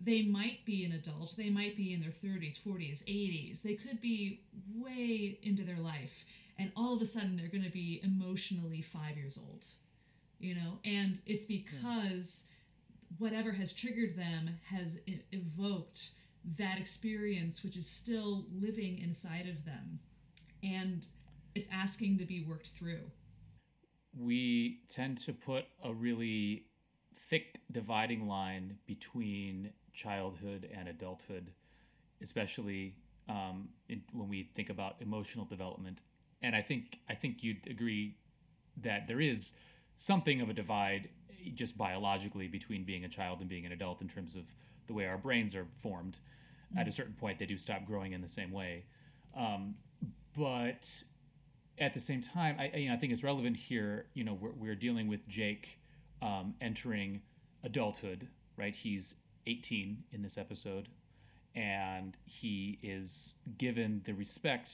they might be an adult, they might be in their 30s, 40s, 80s, they could be way into their life, and all of a sudden they're going to be emotionally five years old, you know? And it's hmm. because whatever has triggered them has evoked that experience, which is still living inside of them, and it's asking to be worked through. we tend to put a really thick dividing line between childhood and adulthood, especially um, in, when we think about emotional development. And I think I think you'd agree that there is something of a divide just biologically between being a child and being an adult in terms of the way our brains are formed. At a certain point, they do stop growing in the same way. Um, but at the same time, I, I- you know, I think it's relevant here. You know, we're, we're dealing with Jake um, entering adulthood, right? He's 18 in this episode, and he is given the respect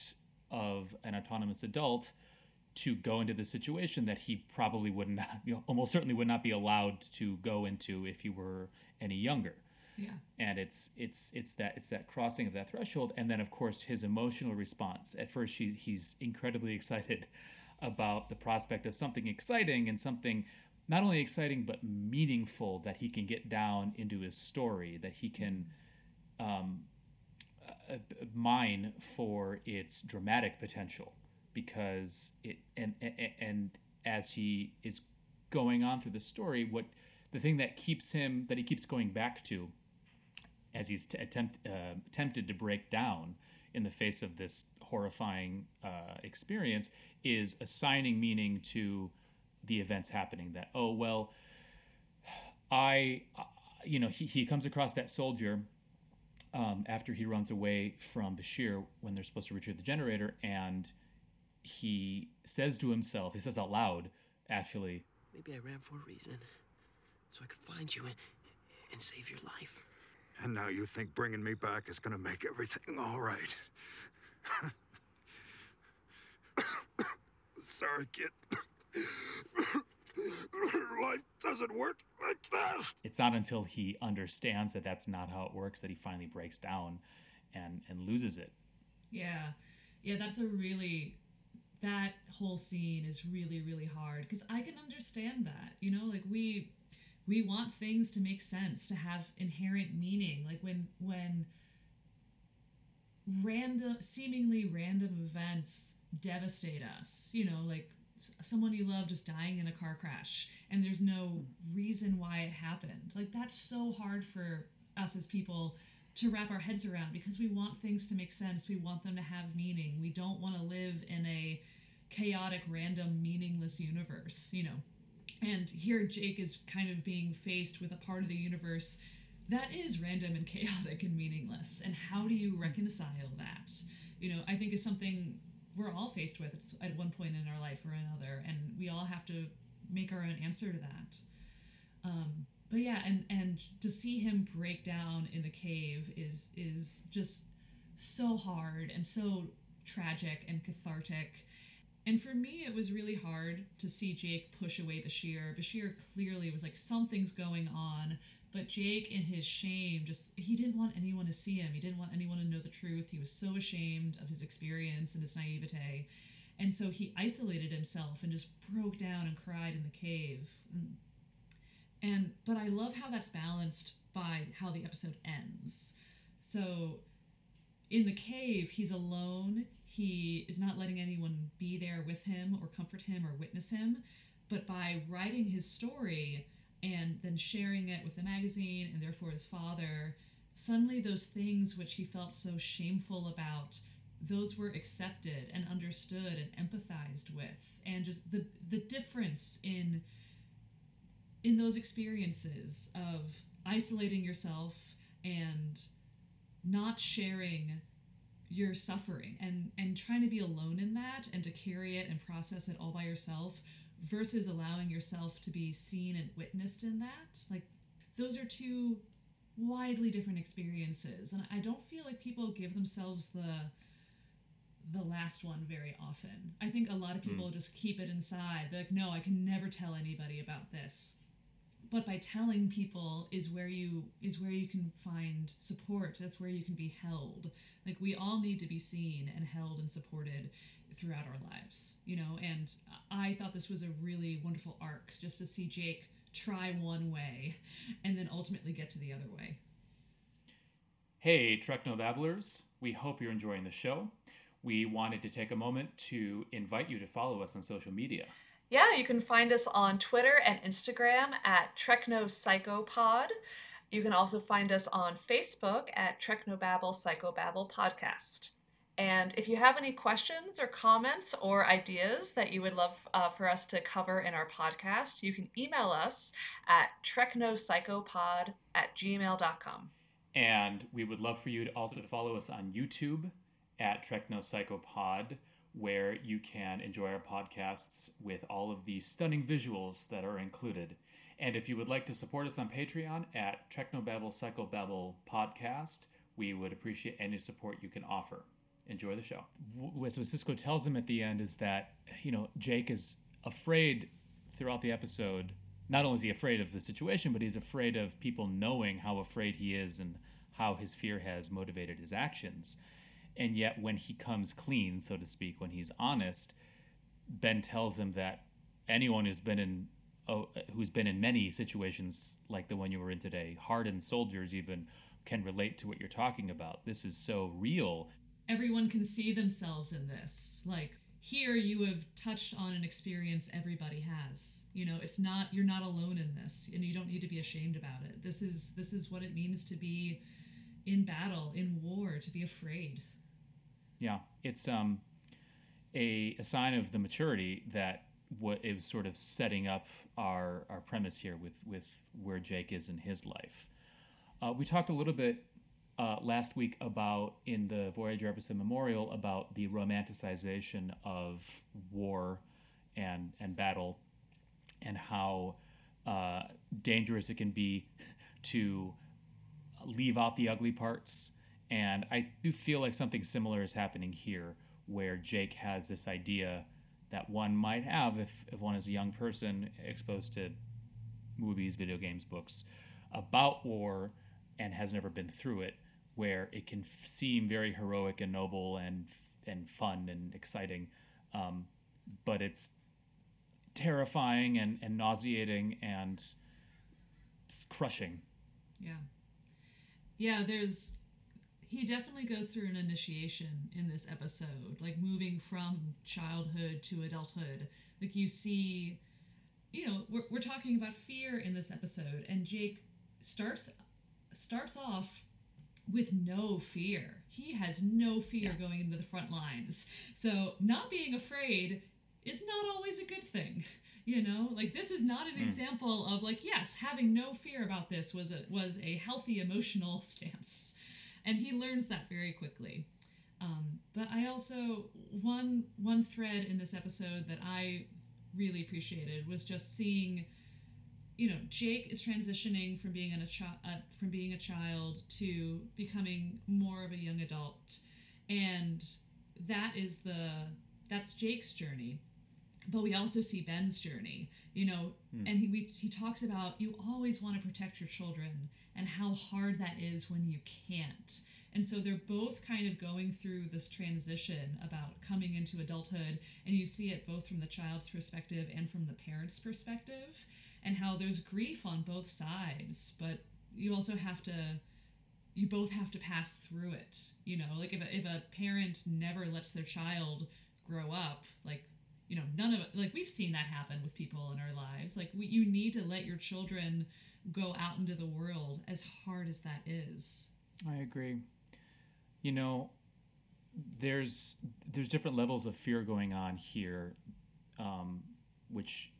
of an autonomous adult to go into the situation that he probably would not, you know, almost certainly would not be allowed to go into if he were any younger Yeah. and it's it's it's that it's that crossing of that threshold. And then of course his emotional response. At first he, he's incredibly excited about the prospect of something exciting and something not only exciting but meaningful that he can get down into his story that he can um, uh, mine for its dramatic potential. Because it and, and and as he is going on through the story what the thing that keeps him that he keeps going back to as he's t- attempt, uh, tempted to break down in the face of this horrifying uh, experience is assigning meaning to the events happening that oh well i uh, you know he, he comes across that soldier um, after he runs away from bashir when they're supposed to retrieve the generator and he says to himself he says out loud actually Maybe I ran for a reason. So I could find you and, and save your life. And now you think bringing me back is gonna make everything all right. Sorry, kid. Life doesn't work like that. It's not until he understands that that's not how it works that he finally breaks down and and loses it. Yeah. Yeah, that's a really that whole scene is really really hard cuz I can understand that. You know, like we we want things to make sense, to have inherent meaning. Like when when random seemingly random events devastate us, you know, like someone you love just dying in a car crash and there's no reason why it happened. Like that's so hard for us as people to wrap our heads around because we want things to make sense. We want them to have meaning. We don't want to live in a chaotic, random, meaningless universe, you know. And here Jake is kind of being faced with a part of the universe that is random and chaotic and meaningless. And how do you reconcile that? You know, I think is something we're all faced with at one point in our life or another, and we all have to make our own answer to that. Um, but yeah, and and to see him break down in the cave is is just so hard and so tragic and cathartic. And for me, it was really hard to see Jake push away Bashir. Bashir clearly was like, something's going on. But Jake, in his shame, just he didn't want anyone to see him. He didn't want anyone to know the truth. He was so ashamed of his experience and his naivete. And so he isolated himself and just broke down and cried in the cave. And, but I love how that's balanced by how the episode ends. So in the cave, he's alone. He is not letting anyone be there with him or comfort him or witness him. But by writing his story, and then sharing it with the magazine and therefore his father, suddenly those things which he felt so shameful about, those were accepted and understood and empathized with. And just the the difference in in those experiences of isolating yourself and not sharing your suffering and and trying to be alone in that and to carry it and process it all by yourself versus allowing yourself to be seen and witnessed in that. Like, those are two widely different experiences. And I don't feel like people give themselves the the last one very often. I think a lot of people mm. just keep it inside. They're like, no, I can never tell anybody about this. But by telling people is where you is where you can find support. That's where you can be held. Like we all need to be seen and held and supported throughout our lives, you know, and I thought this was a really wonderful arc just to see Jake try one way and then ultimately get to the other way. Hey, Trekno Babblers, we hope you're enjoying the show. We wanted to take a moment to invite you to follow us on social media. Yeah, you can find us on Twitter and Instagram at TreknoPsychopod. You can also find us on Facebook at Treknobabble Psychobabble Podcast. And if you have any questions or comments or ideas that you would love uh, for us to cover in our podcast, you can email us at treknopsychopod at gmail.com. And we would love for you to also follow us on YouTube at Treknopsychopod, where you can enjoy our podcasts with all of the stunning visuals that are included. And if you would like to support us on Patreon at Treknobabble Psychobabble Podcast, we would appreciate any support you can offer enjoy the show. What Sisko tells him at the end is that you know Jake is afraid throughout the episode. Not only is he afraid of the situation, but he's afraid of people knowing how afraid he is and how his fear has motivated his actions. And yet, when he comes clean, so to speak, when he's honest, Ben tells him that anyone who's been in oh, who's been in many situations like the one you were in today, hardened soldiers even, can relate to what you're talking about. This is so real everyone can see themselves in this. Like here you have touched on an experience everybody has. You know, it's not you're not alone in this and you don't need to be ashamed about it. This is this is what it means to be in battle, in war, to be afraid. Yeah, it's um a, a sign of the maturity that what is sort of setting up our our premise here with with where Jake is in his life. Uh, we talked a little bit uh, last week about in the Voyager episode Memorial about the romanticization of war and and battle and how uh, dangerous it can be to leave out the ugly parts. And I do feel like something similar is happening here, where Jake has this idea that one might have if, if one is a young person exposed to movies, video games, books about war and has never been through it, where it can f- seem very heroic and noble and and fun and exciting, um, but it's terrifying and, and nauseating and crushing. Yeah. Yeah, there's he definitely goes through an initiation in this episode, like moving from childhood to adulthood. Like you see, you know, we're, we're talking about fear in this episode, and Jake starts starts off with no fear. He has no fear yeah. going into the front lines. So not being afraid is not always a good thing. You know, like this is not an mm. example of like yes, having no fear about this was a was a healthy emotional stance, and he learns that very quickly. Um, but I also one one thread in this episode that I really appreciated was just seeing you know, Jake is transitioning from being a child uh, from being a child to becoming more of a young adult, and that is the that's Jake's journey. But we also see Ben's journey, you know, mm. and he we, he talks about you always want to protect your children and how hard that is when you can't. And so they're both kind of going through this transition about coming into adulthood, and you see it both from the child's perspective and from the parent's perspective and how there's grief on both sides, but you also have to you both have to pass through it. You know, like if a, if a parent never lets their child grow up, like you know, none of like we've seen that happen with people in our lives. Like we, you need to let your children go out into the world as hard as that is. I agree. You know, there's there's different levels of fear going on here, um, which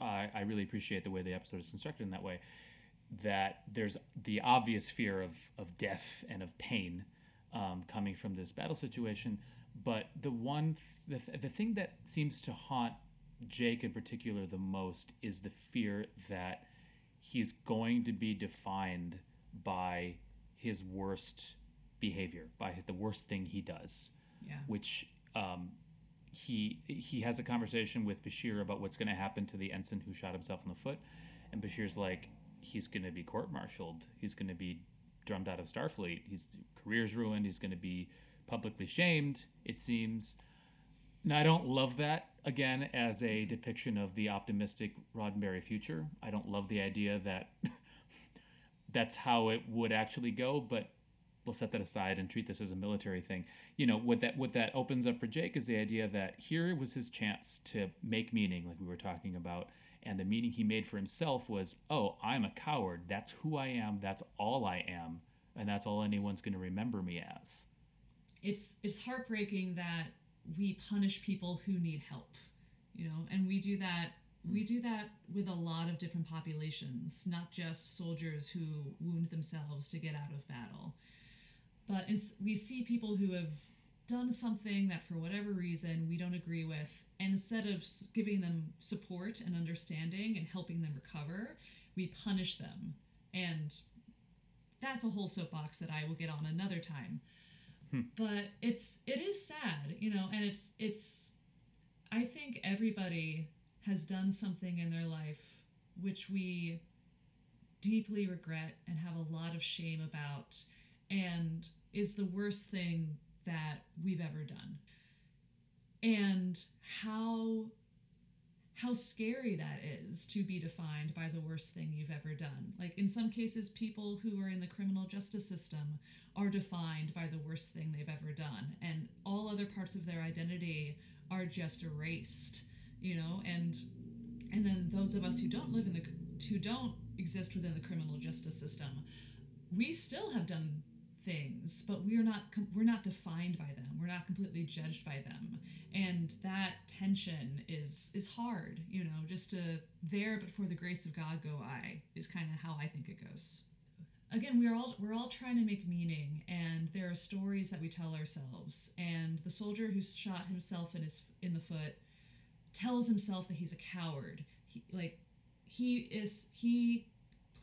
I, I really appreciate the way the episode is constructed in that way. That there's the obvious fear of, of death and of pain um, coming from this battle situation, but the one th- the, th- the thing that seems to haunt Jake in particular the most is the fear that he's going to be defined by his worst behavior, by the worst thing he does. Yeah. Which um, he he has a conversation with Bashir about what's going to happen to the ensign who shot himself in the foot, and Bashir's like, he's going to be court-martialed. He's going to be drummed out of Starfleet. His career's ruined. He's going to be publicly shamed. It seems. Now I don't love that again as a depiction of the optimistic Roddenberry future. I don't love the idea that that's how it would actually go, but we'll set that aside and treat this as a military thing. You know, what that what that opens up for Jake is the idea that here was his chance to make meaning, like we were talking about, and the meaning he made for himself was, oh, I'm a coward. That's who I am. That's all I am, and that's all anyone's going to remember me as. It's it's heartbreaking that we punish people who need help, you know, and we do that we do that with a lot of different populations, not just soldiers who wound themselves to get out of battle. But we see people who have done something that, for whatever reason, we don't agree with, and instead of giving them support and understanding and helping them recover, we punish them. And that's a whole soapbox that I will get on another time. Hmm. But it's it is sad, you know, and it's it's I think everybody has done something in their life which we deeply regret and have a lot of shame about and is the worst thing that we've ever done. And how how scary that is to be defined by the worst thing you've ever done. Like in some cases people who are in the criminal justice system are defined by the worst thing they've ever done and all other parts of their identity are just erased, you know, and and then those of us who don't live in the who don't exist within the criminal justice system, we still have done things but we're not we're not defined by them. We're not completely judged by them. And that tension is is hard you know just to there but for the grace of god go i is kind of how i think it goes. Again we're all we're all trying to make meaning and there are stories that we tell ourselves and the soldier who shot himself in his in the foot tells himself that he's a coward. He, like he is he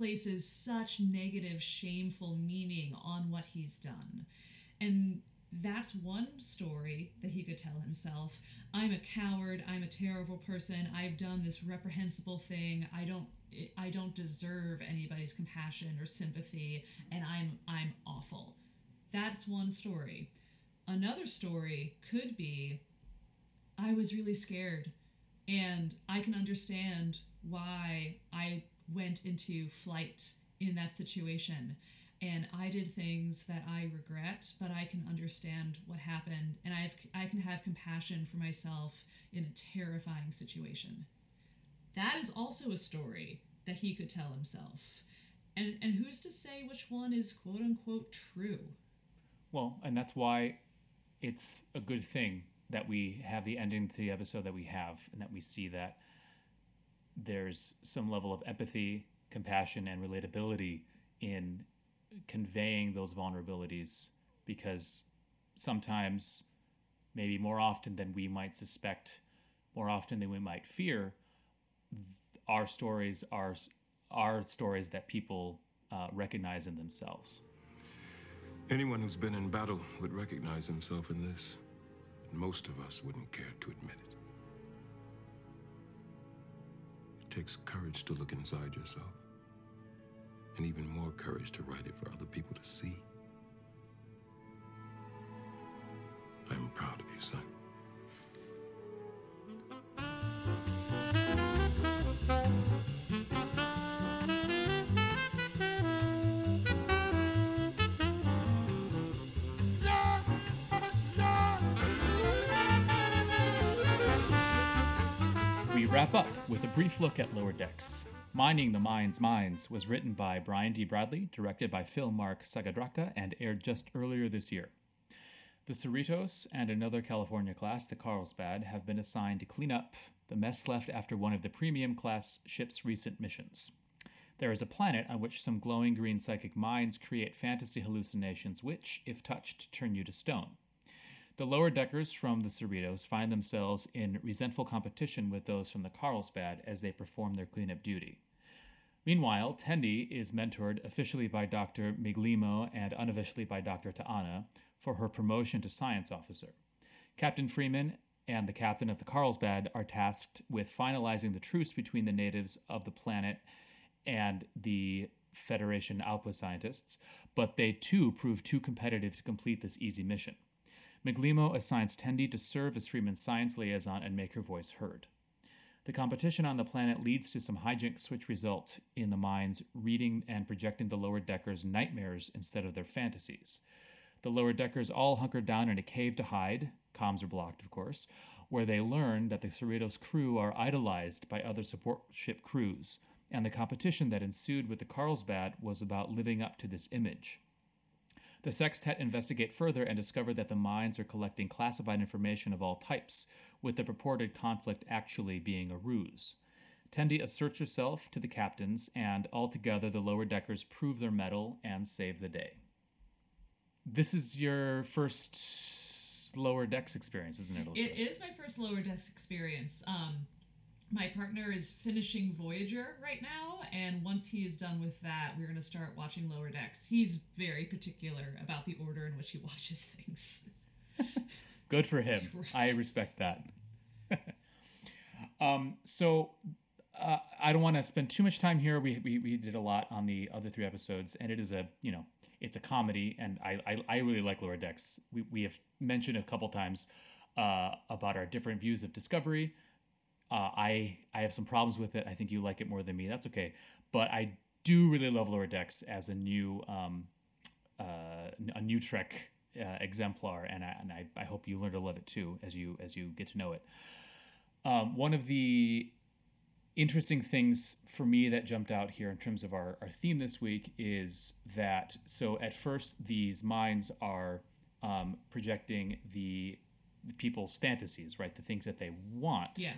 places such negative, shameful meaning on what he's done. And that's one story that he could tell himself. I'm a coward. I'm a terrible person. I've done this reprehensible thing. I don't I don't deserve anybody's compassion or sympathy and I'm I'm awful. That's one story. Another story could be I was really scared and I can understand why I went into flight in that situation and I did things that I regret, but I can understand what happened, and I've I can have compassion for myself in a terrifying situation. That is also a story that he could tell himself, and and who's to say which one is quote unquote true? Well, and that's why it's a good thing that we have the ending to the episode that we have, and that we see that there's some level of empathy, compassion, and relatability in conveying those vulnerabilities because sometimes, maybe more often than we might suspect, more often than we might fear, our stories are are stories that people uh, recognize in themselves. Anyone who's been in battle would recognize himself in this. and Most of us wouldn't care to admit it. Takes courage to look inside yourself and even more courage to write it for other people to see. I'm proud of you, son. Wrap up with a brief look at Lower Decks. Mining the Mind's Mines was written by Brian D. Bradley, directed by Fill Marc Sagadraca, and aired just earlier this year. The Cerritos and another California class, the Carlsbad, have been assigned to clean up the mess left after one of the premium class ship's recent missions. There is a planet on which some glowing green psychic minds create fantasy hallucinations which, if touched, turn you to stone. The lower deckers from the Cerritos find themselves in resentful competition with those from the Carlsbad as they perform their cleanup duty. Meanwhile, Tendi is mentored officially by Dr. Migleemo and unofficially by Dr. T'Ana for her promotion to science officer. Captain Freeman and the captain of the Carlsbad are tasked with finalizing the truce between the natives of the planet and the Federation Alpha scientists, but they too prove too competitive to complete this easy mission. Migleemo assigns Tendi to serve as Freeman's science liaison and make her voice heard. The competition on the planet leads to some hijinks which result in the minds reading and projecting the lower deckers' nightmares instead of their fantasies. The lower deckers all hunker down in a cave to hide, comms are blocked, of course, where they learn that the Cerritos crew are idolized by other support ship crews, and the competition that ensued with the Carlsbad was about living up to this image. The sextet investigate further and discover that the mines are collecting classified information of all types, with the purported conflict actually being a ruse. Tendi asserts herself to the captains, and altogether the lower deckers prove their mettle and save the day. This is your first lower decks experience, isn't it? It is my first lower decks experience. Um, my partner is finishing Voyager right now, and once he is done with that, we're going to start watching Lower Decks. He's very particular about the order in which he watches things. Good for him. Right. I respect that. um, so uh, I don't want to spend too much time here. We, we we did a lot on the other three episodes, and it is a you know it's a comedy, and I I, I really like Lower Decks. We we have mentioned a couple times uh, about our different views of Discovery. Uh, I I have some problems with it. I think you like it more than me. That's okay. But I do really love Lower Decks as a new um, uh, a new Trek uh, exemplar, and I and I, I hope you learn to love it too as you as you get to know it. Um, one of the interesting things for me that jumped out here in terms of our, our theme this week is that so at first these minds are um, projecting the, the people's fantasies, right? The things that they want. Yeah.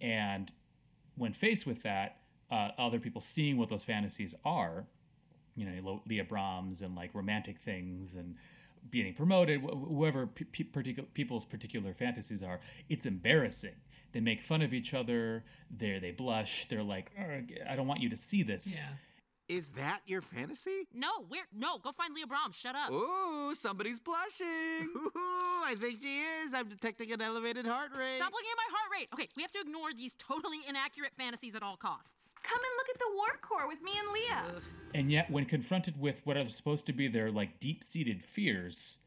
And when faced with that, uh, other people seeing what those fantasies are, you know, Leah Brahms and like romantic things and being promoted, wh- whoever particular people's particular fantasies are, it's embarrassing. They make fun of each other. They they blush. They're like, I don't want you to see this. Yeah. Is that your fantasy? No, where? No, go find Leah Brahms. Shut up. Ooh, somebody's blushing. Ooh, I think she is. I'm detecting an elevated heart rate. Stop looking at my heart rate. Okay, we have to ignore these totally inaccurate fantasies at all costs. Come and look at the warp core with me and Leah. And yet, when confronted with what are supposed to be their like deep-seated fears,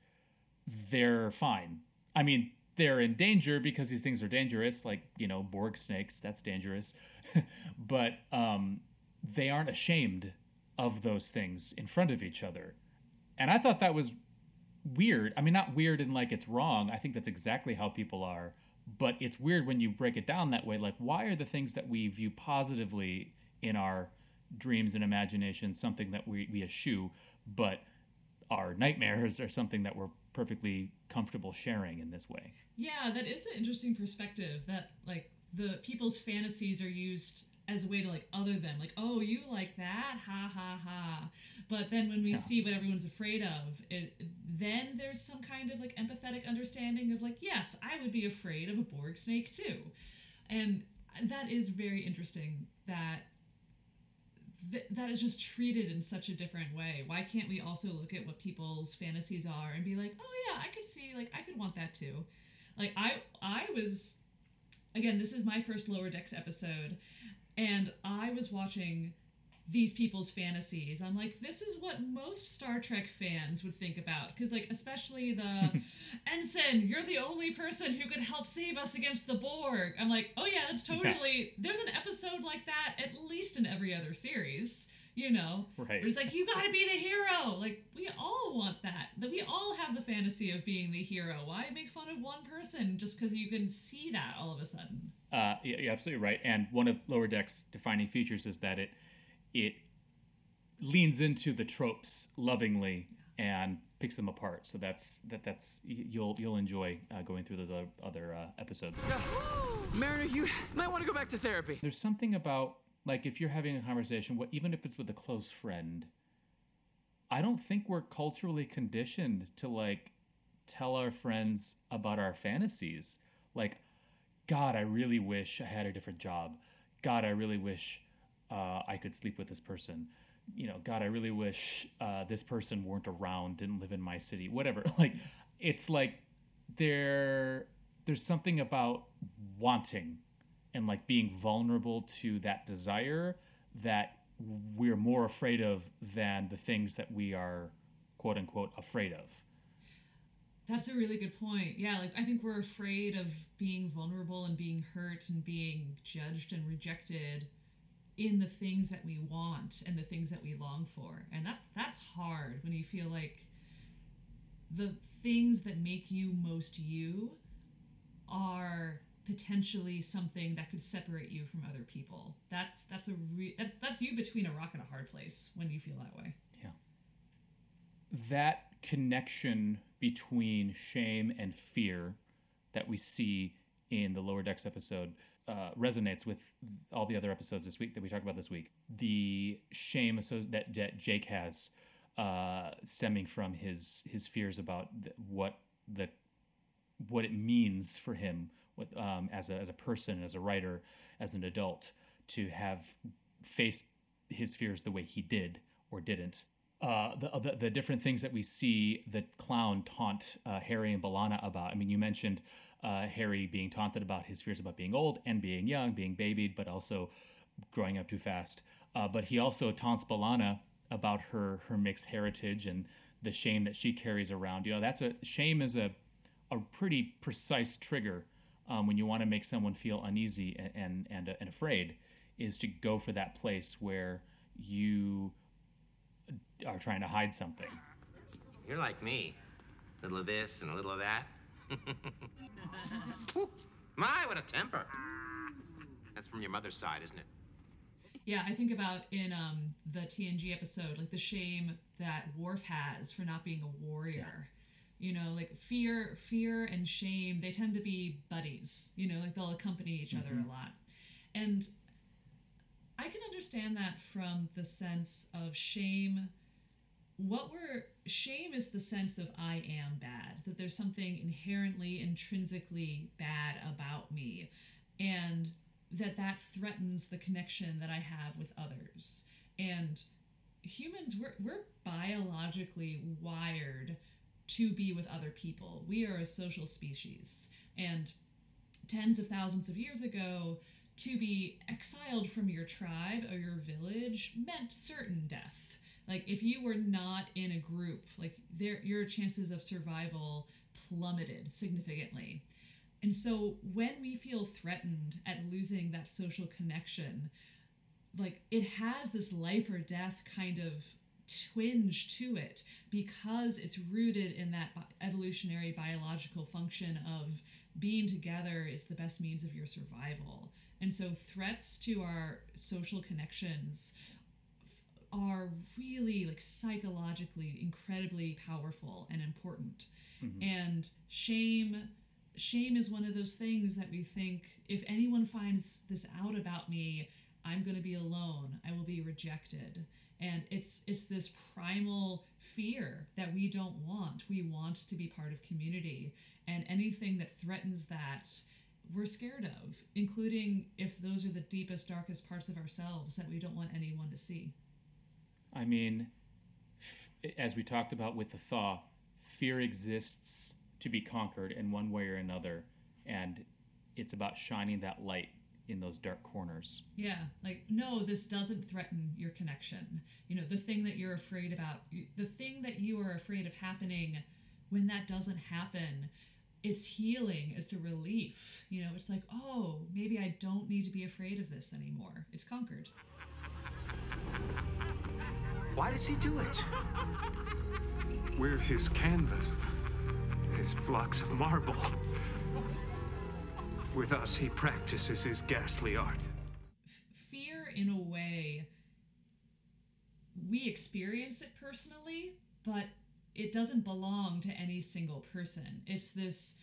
they're fine. I mean, they're in danger because these things are dangerous, like you know, Borg snakes. That's dangerous. but um, they aren't ashamed of those things in front of each other, and I thought that was weird. I mean, not weird in like it's wrong. I think that's exactly how people are. But it's weird when you break it down that way. Like, why are the things that we view positively in our dreams and imagination something that we, we eschew, but our nightmares are something that we're perfectly comfortable sharing in this way? Yeah, that is an interesting perspective that, like, the people's fantasies are used as a way to like other them like oh you like that? Ha ha ha. But then when we Yeah. see what everyone's afraid of it then there's some kind of like empathetic understanding of like yes i would be afraid of a borg snake too. And that is very interesting that th- that is just treated in such a different way. Why can't we also look at what people's fantasies are and be like oh yeah i could see like i could want that too. Like i i was again this is my first lower decks episode and i was watching these people's fantasies. I'm like this is what most star trek fans would think about because like especially the ensign you're the only person who could help save us against the borg. I'm like oh yeah that's totally there's an episode like that at least in every other series you know? Right. it's like you gotta be the hero. Like we all want that. That we all have the fantasy of being the hero. Why make fun of one person just because you can see that all of a sudden Uh, yeah, you're absolutely right. And one of Lower Deck's defining features is that it it leans into the tropes lovingly and picks them apart. So that's that that's you'll you'll enjoy uh, going through those other, other uh, episodes. Mariner, you might want to go back to therapy. There's something about like if you're having a conversation, what even if it's with a close friend, I don't think we're culturally conditioned to like tell our friends about our fantasies. Like, God, I really wish I had a different job. God, I really wish uh, I could sleep with this person. You know, God, I really wish uh, this person weren't around, didn't live in my city, whatever. Like, it's like there, there's something about wanting and like being vulnerable to that desire that we're more afraid of than the things that we are quote unquote afraid of. That's a really good point. Yeah, like I think we're afraid of being vulnerable and being hurt and being judged and rejected in the things that we want and the things that we long for. And that's that's hard when you feel like the things that make you most you are potentially something that could separate you from other people. That's that's a re- that's that's you between a rock and a hard place when you feel that way. Yeah. That connection between shame and fear that we see in the lower decks episode uh, resonates with all the other episodes this week that we talked about this week. The shame that, that Jake has uh, stemming from his his fears about what the what it means for him what, um, as a as a person, as a writer, as an adult to have faced his fears the way he did or didn't. Uh, the, the the different things that we see the clown taunt uh, Harry and B'Elanna about. I mean, you mentioned uh, Harry being taunted about his fears about being old and being young, being babied, but also growing up too fast. Uh, but he also taunts B'Elanna about her her mixed heritage and the shame that she carries around. You know, that's a shame is a a pretty precise trigger um, when you want to make someone feel uneasy and and and, and afraid is to go for that place where you are trying to hide something. You're like me. A little of this and a little of that. My, what a temper. That's from your mother's side, isn't it? Yeah, I think about in um, the TNG episode, like the shame that Worf has for not being a warrior. You know, like fear, fear and shame, they tend to be buddies. You know, like they'll accompany each other Mhm. a lot. And I can understand that from the sense of shame. What we're shame is the sense of I am bad, that there's something inherently, intrinsically bad about me, and that that threatens the connection that I have with others. And humans we're, we're biologically wired to be with other people. We are a social species. And tens of thousands of years ago, to be exiled from your tribe or your village meant certain death. Like if you were not in a group, like there your chances of survival plummeted significantly. And so when we feel threatened at losing that social connection, like it has this life or death kind of twinge to it because it's rooted in that evolutionary biological function of being together is the best means of your survival. And so threats to our social connections are really like psychologically incredibly powerful and important. Mm-hmm. And shame shame is one of those things that we think if anyone finds this out about me, I'm going to be alone. I will be rejected. And it's it's this primal fear that we don't want. We want to be part of community, and anything that threatens that we're scared of, including if those are the deepest darkest parts of ourselves that we don't want anyone to see. I mean, as we talked about with the thaw, fear exists to be conquered in one way or another, and it's about shining that light in those dark corners. Yeah, like no, this doesn't threaten your connection. You know, the thing that you're afraid about, the thing that you are afraid of happening when that doesn't happen, it's healing, it's a relief. You know, it's like, "Oh, maybe I don't need to be afraid of this anymore. It's conquered." Why does he do it? We're his canvas, his blocks of marble. With us, he practices his ghastly art. Fear, in a way, we experience it personally, but it doesn't belong to any single person. It's this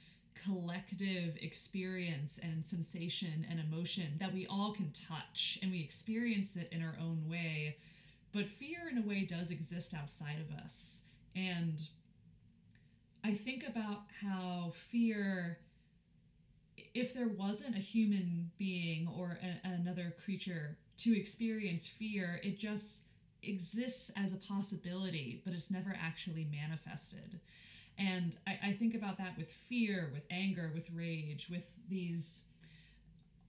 collective experience and sensation and emotion that we all can touch and we experience it in our own way. But fear, in a way, does exist outside of us. And I think about how fear if there wasn't a human being or a, another creature to experience fear, it just exists as a possibility, but it's never actually manifested. And I, I think about that with fear, with anger, with rage, with these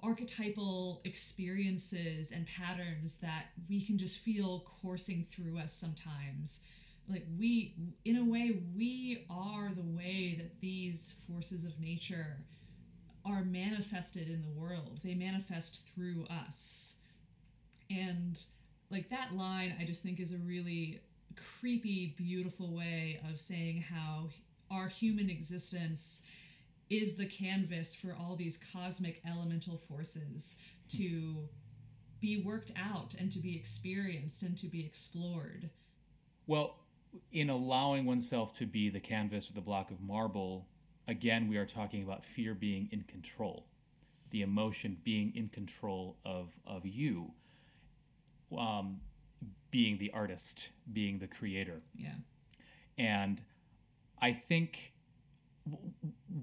archetypal experiences and patterns that we can just feel coursing through us sometimes. Like we, in a way, we are the way that these forces of nature are manifested in the world. They manifest through us. And like that line, I just think is a really creepy, beautiful way of saying how our human existence is the canvas for all these cosmic elemental forces to be worked out and to be experienced and to be explored. Well, in allowing oneself to be the canvas or the block of marble, again, we are talking about fear being in control, the emotion being in control of, of you, um, being the artist, being the creator. Yeah. And I think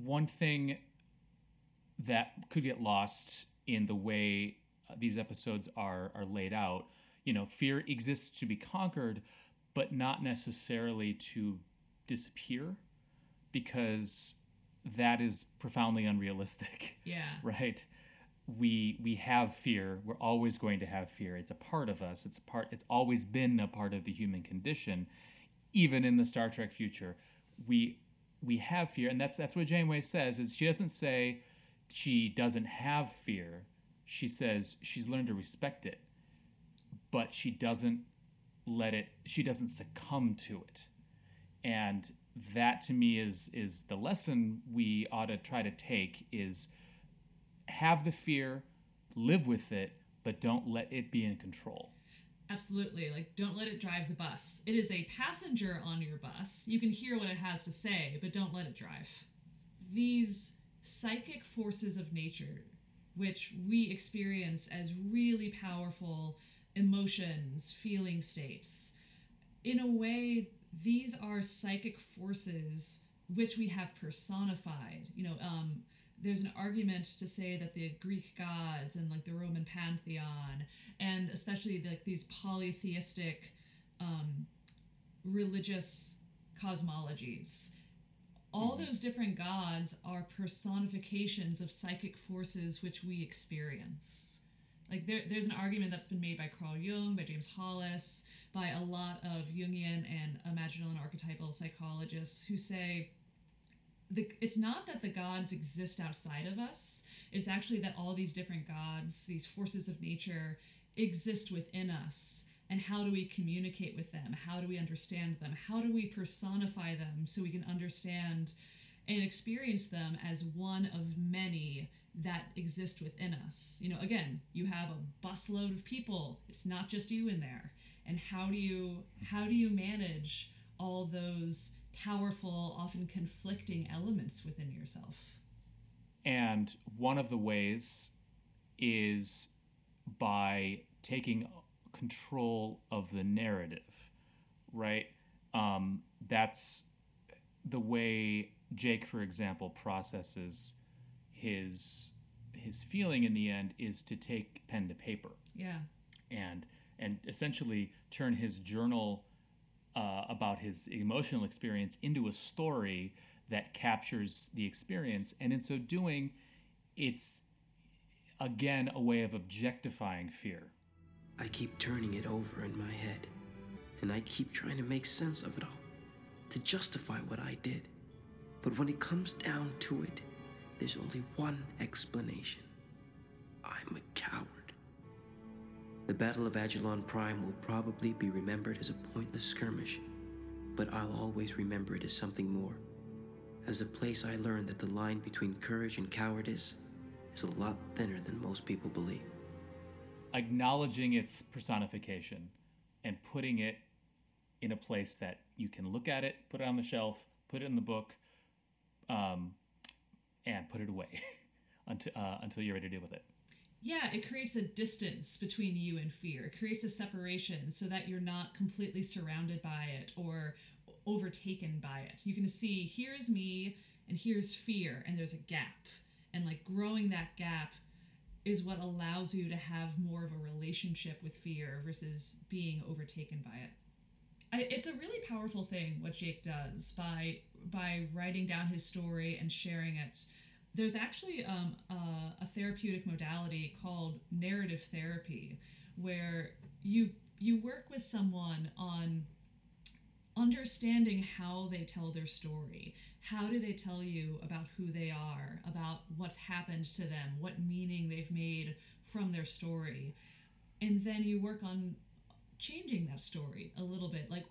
one thing that could get lost in the way these episodes are, are laid out, you know, fear exists to be conquered, but not necessarily to disappear because that is profoundly unrealistic. Yeah. Right? We we have fear. We're always going to have fear. It's a part of us. It's a part it's always been a part of the human condition. Even in the Star Trek future, we we have fear and that's that's what Janeway says is she doesn't say she doesn't have fear. She says she's learned to respect it. But she doesn't let it she doesn't succumb to it. And that to me is is the lesson we ought to try to take is have the fear, live with it, but don't let it be in control. Absolutely. Like, don't let it drive the bus. It is a passenger on your bus. You can hear what it has to say, but don't let it drive. These psychic forces of nature, which we experience as really powerful emotions, feeling states, in a way, these are psychic forces which we have personified. You know, um, there's an argument to say that the Greek gods and like the Roman pantheon, and especially like these polytheistic um, religious cosmologies. All those different gods are personifications of psychic forces which we experience. Like there, there's an argument that's been made by Carl Jung, by James Hollis, by a lot of Jungian and imaginal and archetypal psychologists who say the, it's not that the gods exist outside of us. It's actually that all these different gods, these forces of nature, exist within us. And how do we communicate with them? How do we understand them? How do we personify them so we can understand and experience them as one of many that exist within us? You know, again, you have a busload of people. It's not just you in there. And how do you how do you manage all those powerful, often conflicting elements within yourself? And one of the ways is by taking control of the narrative, right? Um, that's the way Jake, for example, processes his his feeling in the end is to take pen to paper Yeah. and and essentially turn his journal uh, about his emotional experience into a story that captures the experience and in so doing it's again a way of objectifying fear I keep turning it over in my head, and I keep trying to make sense of it all, to justify what I did. But when it comes down to it, there's only one explanation I'm a coward. The Battle of Ajilon Prime will probably be remembered as a pointless skirmish, but I'll always remember it as something more. As a place I learned that the line between courage and cowardice is a lot thinner than most people believe. acknowledging its personification and putting it in a place that you can look at it, put it on the shelf, put it in the book, um, and put it away until uh, until you're ready to deal with it. Yeah, it creates a distance between you and fear. It creates a separation so that you're not completely surrounded by it or overtaken by it. You can see here's me and here's fear, and there's a gap. And like growing that gap is what allows you to have more of a relationship with fear versus being overtaken by it. I, it's a really powerful thing what Jake does by by writing down his story and sharing it. There's actually um, a, a therapeutic modality called narrative therapy, where you you work with someone on understanding how they tell their story. How do they tell you about who they are, about what's happened to them, what meaning they've made from their story? And then you work on changing that story a little bit. Like,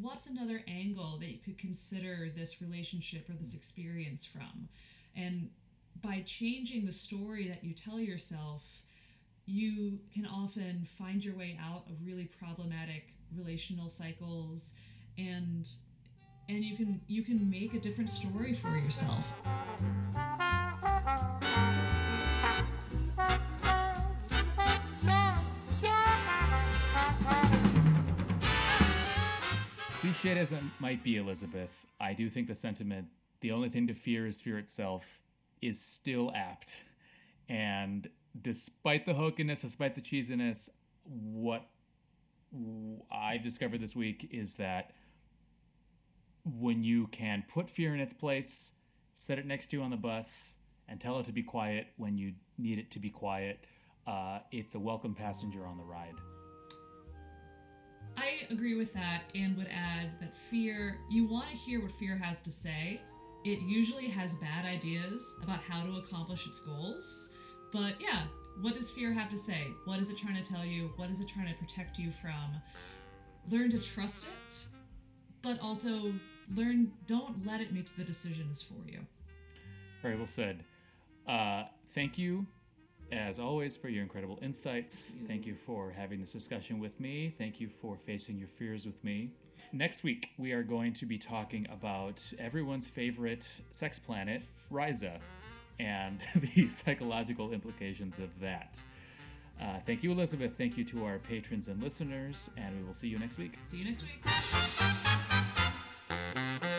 what's another angle that you could consider this relationship or this experience from? And by changing the story that you tell yourself, you can often find your way out of really problematic relational cycles and and you can you can make a different story for yourself. Cliched as it might be, Elizabeth, I do think the sentiment, the only thing to fear is fear itself, is still apt. And despite the hookiness, despite the cheesiness, what I've discovered this week is that when you can put fear in its place, set it next to you on the bus, and tell it to be quiet when you need it to be quiet, uh, it's a welcome passenger on the ride. I agree with that and would add that fear, you want to hear what fear has to say. It usually has bad ideas about how to accomplish its goals. But yeah, what does fear have to say? What is it trying to tell you? What is it trying to protect you from? Learn to trust it, but also learn, don't let it make the decisions for you. Very well said. Uh, thank you, as always, for your incredible insights. Thank you for having this discussion with me. Thank you for facing your fears with me. Next week, we are going to be talking about everyone's favorite sex planet, Risa, and the psychological implications of that. Uh, thank you, Elizabeth. Thank you to our patrons and listeners, and we will see you next week. See you next week.